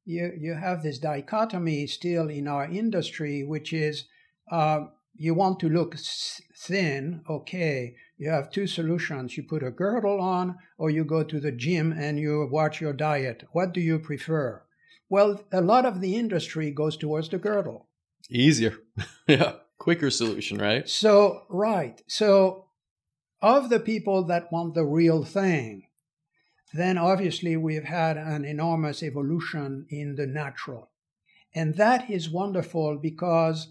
you you have this dichotomy still in our industry, which is uh, you want to look thin. Okay, you have two solutions: you put a girdle on, or you go to the gym and you watch your diet. What do you prefer? Well, a lot of the industry goes towards the girdle. Easier. yeah. Quicker solution, right? So, right. So, of the people that want the real thing, then obviously we've had an enormous evolution in the natural. And that is wonderful because,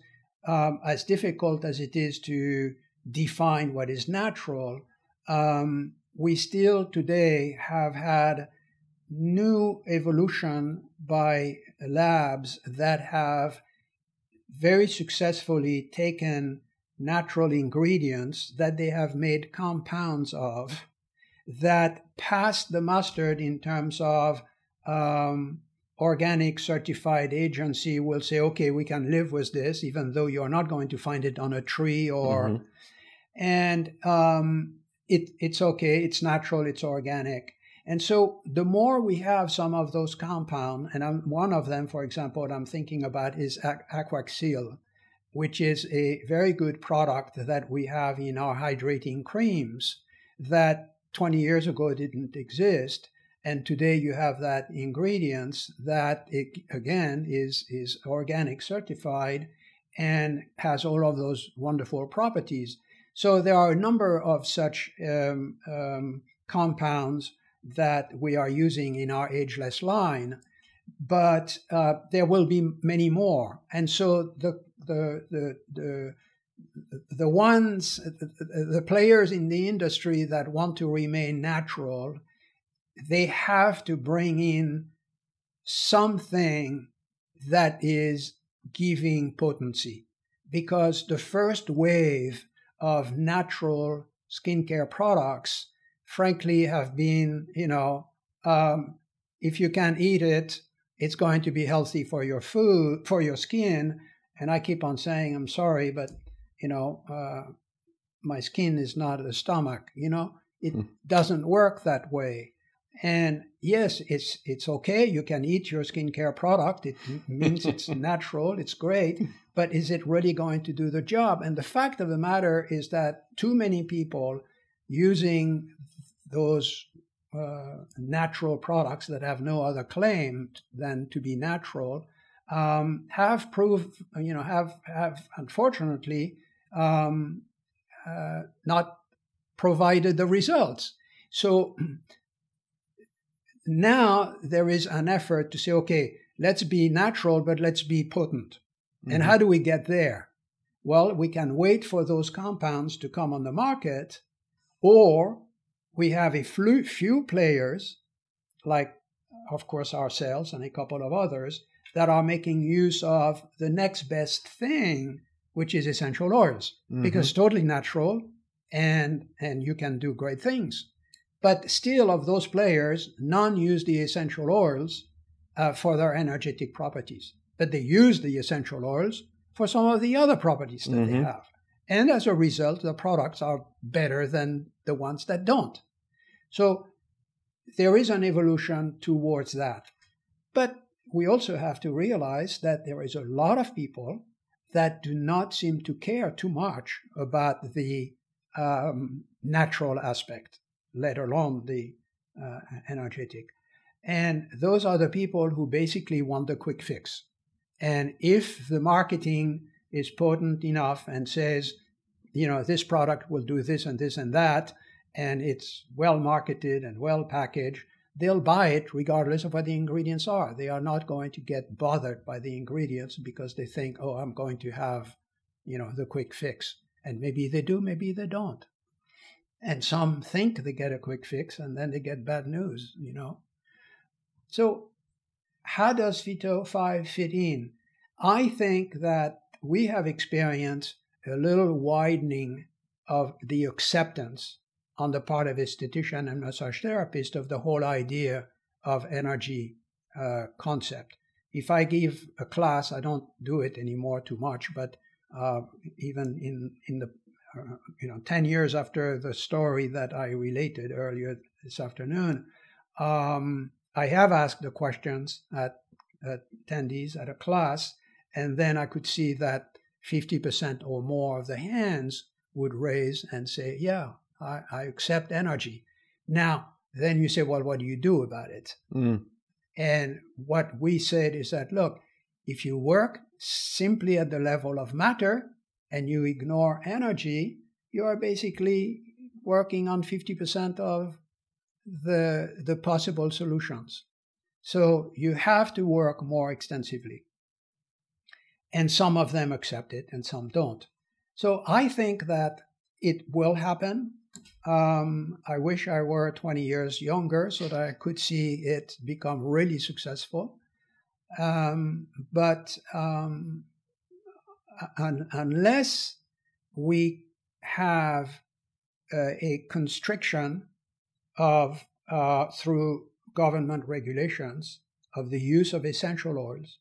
um, as difficult as it is to define what is natural, um, we still today have had new evolution by labs that have very successfully taken natural ingredients that they have made compounds of that pass the mustard in terms of um, organic certified agency will say, okay, we can live with this, even though you're not going to find it on a tree or, mm-hmm. and um, it, it's okay, it's natural, it's organic. And so the more we have some of those compounds, and I'm, one of them, for example, what I'm thinking about is Aquaxyl, which is a very good product that we have in our hydrating creams that 20 years ago it didn't exist. And today you have that ingredients that it, again is, is organic certified and has all of those wonderful properties. So there are a number of such um, um, compounds that we are using in our ageless line, but uh, there will be many more. And so the the the the the ones the players in the industry that want to remain natural they have to bring in something that is giving potency because the first wave of natural skincare products frankly have been, you know, um, if you can eat it, it's going to be healthy for your food, for your skin. And I keep on saying, I'm sorry, but, you know, uh, my skin is not the stomach, you know, it mm. doesn't work that way. And yes, it's it's okay. You can eat your skincare product. It means it's natural. It's great. But is it really going to do the job? And the fact of the matter is that too many people using those uh, natural products that have no other claim than to be natural um, have proved, you know, have have unfortunately um, uh, not provided the results. So now there is an effort to say, okay, let's be natural, but let's be potent. Mm-hmm. And how do we get there? Well, we can wait for those compounds to come on the market, or we have a few players, like, of course, ourselves and a couple of others, that are making use of the next best thing, which is essential oils, mm-hmm. because totally natural and and you can do great things. But still, of those players, none use the essential oils uh, for their energetic properties, but they use the essential oils for some of the other properties that mm-hmm. they have. And as a result, the products are better than the ones that don't. So there is an evolution towards that. But we also have to realize that there is a lot of people that do not seem to care too much about the um, natural aspect, let alone the uh, energetic. And those are the people who basically want the quick fix. And if the marketing is potent enough and says, you know, this product will do this and this and that, and it's well marketed and well packaged, they'll buy it regardless of what the ingredients are. They are not going to get bothered by the ingredients because they think, oh, I'm going to have, you know, the quick fix. And maybe they do, maybe they don't. And some think they get a quick fix and then they get bad news, you know. So, how does Phyto 5 fit in? I think that we have experienced a little widening of the acceptance on the part of esthetician and massage therapist of the whole idea of energy uh, concept. If I give a class, I don't do it anymore too much, but uh, even in in the uh, you know ten years after the story that I related earlier this afternoon, um, I have asked the questions at, at attendees at a class, and then I could see that 50% or more of the hands would raise and say, Yeah, I, I accept energy. Now, then you say, Well, what do you do about it? Mm. And what we said is that look, if you work simply at the level of matter and you ignore energy, you are basically working on 50% of the, the possible solutions. So you have to work more extensively. And some of them accept it and some don't. So I think that it will happen. Um, I wish I were 20 years younger so that I could see it become really successful. Um, but um, un- unless we have uh, a constriction of uh, through government regulations of the use of essential oils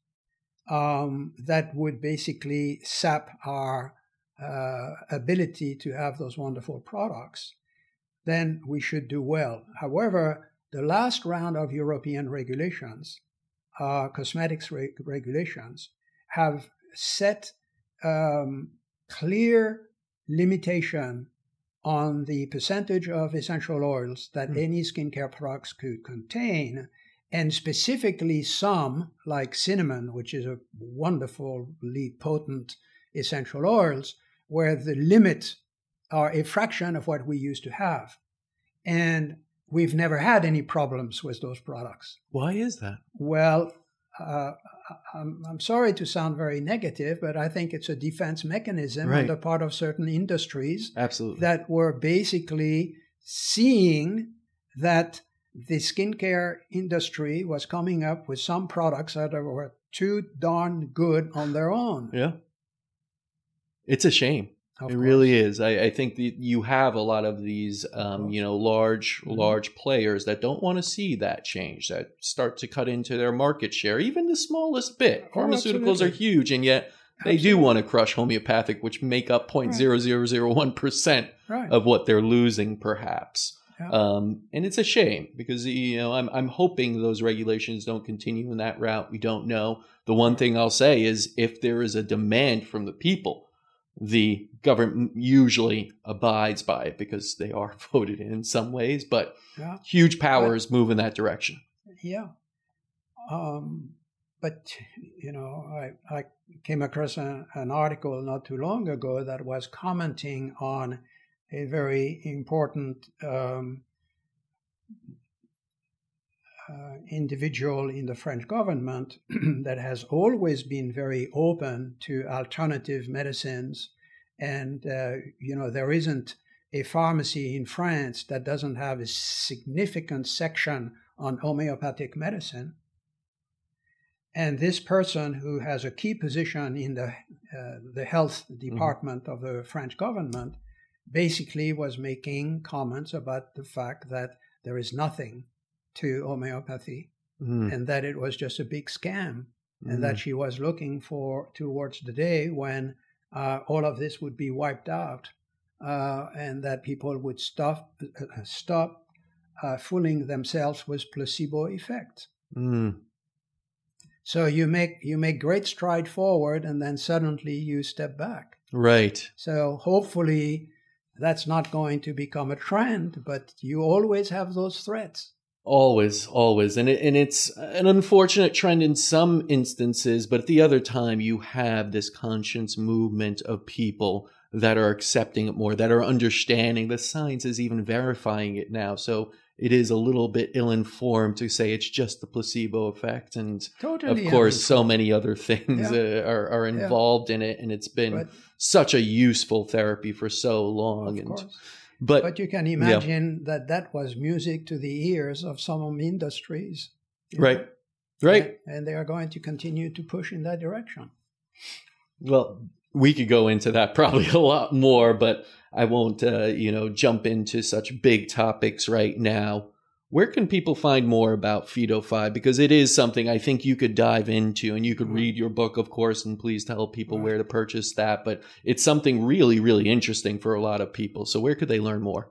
um, that would basically sap our uh, ability to have those wonderful products, then we should do well. However, the last round of European regulations, uh, cosmetics re- regulations, have set um, clear limitation on the percentage of essential oils that mm. any skincare products could contain, and specifically some like cinnamon, which is a wonderfully potent essential oils, where the limits are a fraction of what we used to have. And we've never had any problems with those products. Why is that? Well, uh, I'm, I'm, sorry to sound very negative, but I think it's a defense mechanism right. on the part of certain industries. Absolutely. That were basically seeing that the skincare industry was coming up with some products that were too darn good on their own. Yeah. It's a shame. Of it course. really is. I, I, think that you have a lot of these, um, you know, large, mm-hmm. large players that don't want to see that change, that start to cut into their market share, even the smallest bit. Oh, Pharmaceuticals absolutely. are huge, and yet they absolutely. do want to crush homeopathic, which make up 0.0001% right. of what they're losing, perhaps. Yeah. Um, and it's a shame because you know I'm I'm hoping those regulations don't continue in that route. We don't know. The one thing I'll say is if there is a demand from the people the government usually abides by it because they are voted in in some ways, but yeah. huge powers but, move in that direction. Yeah. Um, but, you know, I, I came across a, an article not too long ago that was commenting on a very important um, uh, individual in the French government that has always been very open to alternative medicines. And, uh, you know, there isn't a pharmacy in France that doesn't have a significant section on homeopathic medicine. And this person who has a key position in the, uh, the health mm-hmm. department mm-hmm. of the French government basically was making comments about the fact that there is nothing to homeopathy mm. and that it was just a big scam mm. and that mm. she was looking for towards the day when uh, all of this would be wiped out uh, and that people would stop uh, stop uh, fooling themselves with placebo effect. Mm. So you make you make great stride forward and then suddenly you step back. Right. So hopefully that's not going to become a trend, but you always have those threats. Always, always, and it, and it's an unfortunate trend in some instances, but at the other time, you have this conscience movement of people that are accepting it more, that are understanding. The science is even verifying it now, so it is a little bit ill-informed to say it's just the placebo effect, and totally of course, so many other things yeah. uh, are, are involved yeah. in it, and it's been but, such a useful therapy for so long, and. Course but, but you can imagine yeah. that that was music to the ears of some industries. Right. Know? Right. And, and they are going to continue to push in that direction. Well, we could go into that probably a lot more, but I won't, uh, you know, jump into such big topics right now where can people find more about Phyto5? Because it is something I think you could dive into and you could read your book, of course, and please tell people where to purchase that. But it's something really, really interesting for a lot of people. So where could they learn more?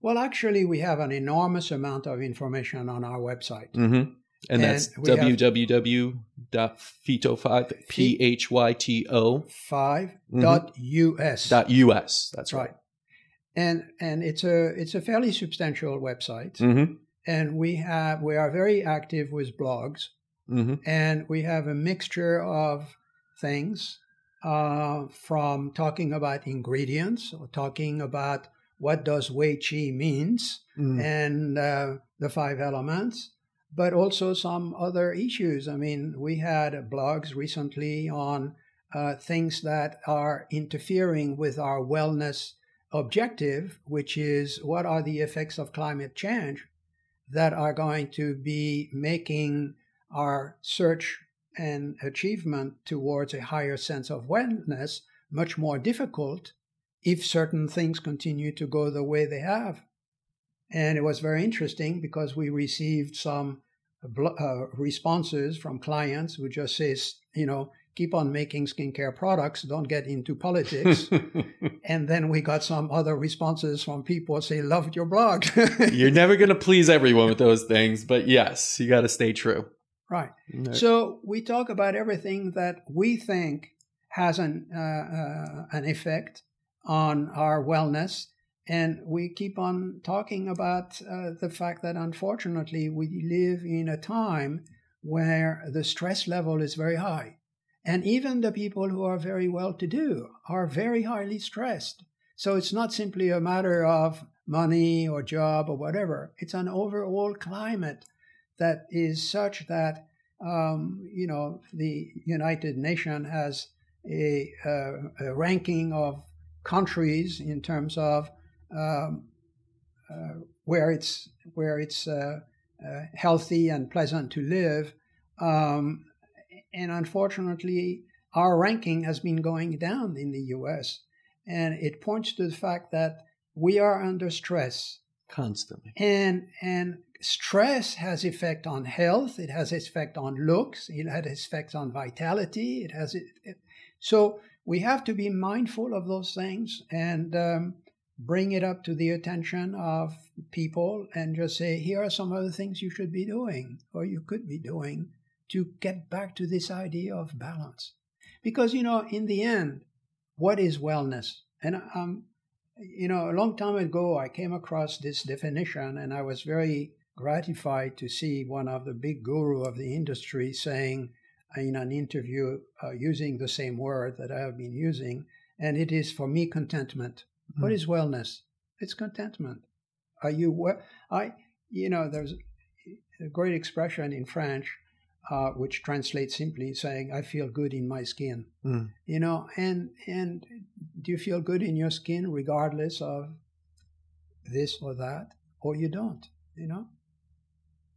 Well, actually, we have an enormous amount of information on our website. Mm-hmm. And, and that's www.phyto5, P H Y T O 5 mm-hmm. Dot US. That's right. right. And, and it's a it's a fairly substantial website. Mm-hmm and we have we are very active with blogs, mm-hmm. and we have a mixture of things uh, from talking about ingredients or talking about what does Wei Qi means mm. and uh, the five elements, but also some other issues. I mean, we had blogs recently on uh, things that are interfering with our wellness objective, which is what are the effects of climate change that are going to be making our search and achievement towards a higher sense of wellness much more difficult if certain things continue to go the way they have. And it was very interesting because we received some uh, responses from clients who just says, you know, keep on making skincare products, don't get into politics. and then we got some other responses from people say, loved your blog. You're never going to please everyone with those things, but yes, you got to stay true. Right. So we talk about everything that we think has an uh, uh, an effect on our wellness, and we keep on talking about uh, the fact that unfortunately we live in a time where the stress level is very high, and even the people who are very well to do are very highly stressed. So it's not simply a matter of money or job or whatever. It's an overall climate that is such that um, you know the United Nations has a, a, ranking of countries in terms of um, uh, where it's where it's uh, uh healthy and pleasant to live, um, and unfortunately, our ranking has been going down in the U.S. and it points to the fact that we are under stress constantly and and stress has effect on health it has effect on looks it has effect on vitality it has it, it, so we have to be mindful of those things and um, bring it up to the attention of people and just say here are some of the things you should be doing or you could be doing to get back to this idea of balance because you know in the end what is wellness and um, you know a long time ago i came across this definition and i was very gratified to see one of the big guru of the industry saying in an interview uh, using the same word that I have been using, and it is for me contentment. Mm-hmm. What is wellness? It's contentment. Are you well? I, you know, there's a great expression in French uh, which translates simply saying, "I feel good in my skin." Mm. You know, and and do you feel good in your skin regardless of this or that, or you don't? You know,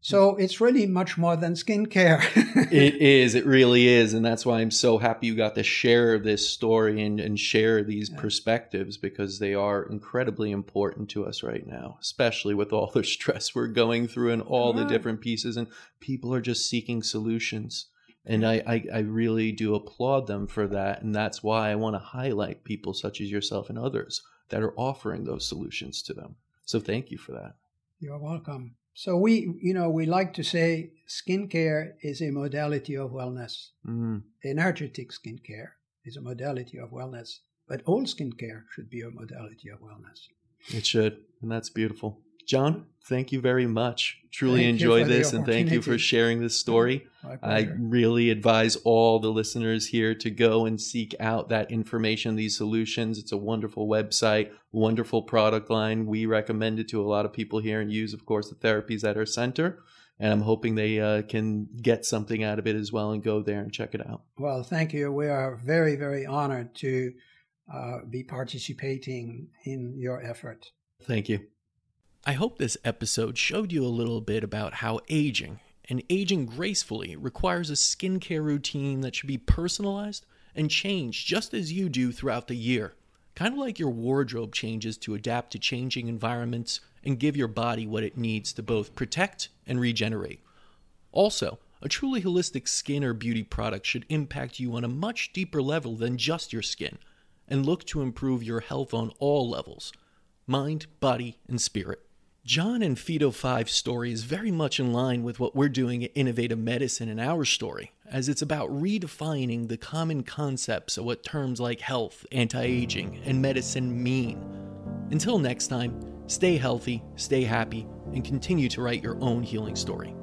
so it's really much more than skincare. it is. It really is. And that's why I'm so happy you got to share this story and, and share these yeah. perspectives because they are incredibly important to us right now, especially with all the stress we're going through and all right. the different pieces. And people are just seeking solutions. And I, I, I really do applaud them for that. And that's why I want to highlight people such as yourself and others that are offering those solutions to them. So thank you for that. You're welcome. So we, you know, we like to say skincare is a modality of wellness. Mm. Energetic skincare is a modality of wellness, but all skincare should be a modality of wellness. It should, and that's beautiful. John, thank you very much. Truly thank enjoy this and thank you for sharing this story. I really advise all the listeners here to go and seek out that information, these solutions. It's a wonderful website, wonderful product line. We recommend it to a lot of people here and use, of course, the therapies at our center. And I'm hoping they uh, can get something out of it as well and go there and check it out. Well, thank you. We are very, very honored to uh, be participating in your effort. Thank you. I hope this episode showed you a little bit about how aging and aging gracefully requires a skincare routine that should be personalized and changed just as you do throughout the year. Kind of like your wardrobe changes to adapt to changing environments and give your body what it needs to both protect and regenerate. Also, a truly holistic skin or beauty product should impact you on a much deeper level than just your skin and look to improve your health on all levels mind, body, and spirit. John and Phyto 5 story is very much in line with what we're doing at Innovative Medicine in our story, as it's about redefining the common concepts of what terms like health, anti aging, and medicine mean. Until next time, Stay healthy, stay happy, and continue to write your own healing story.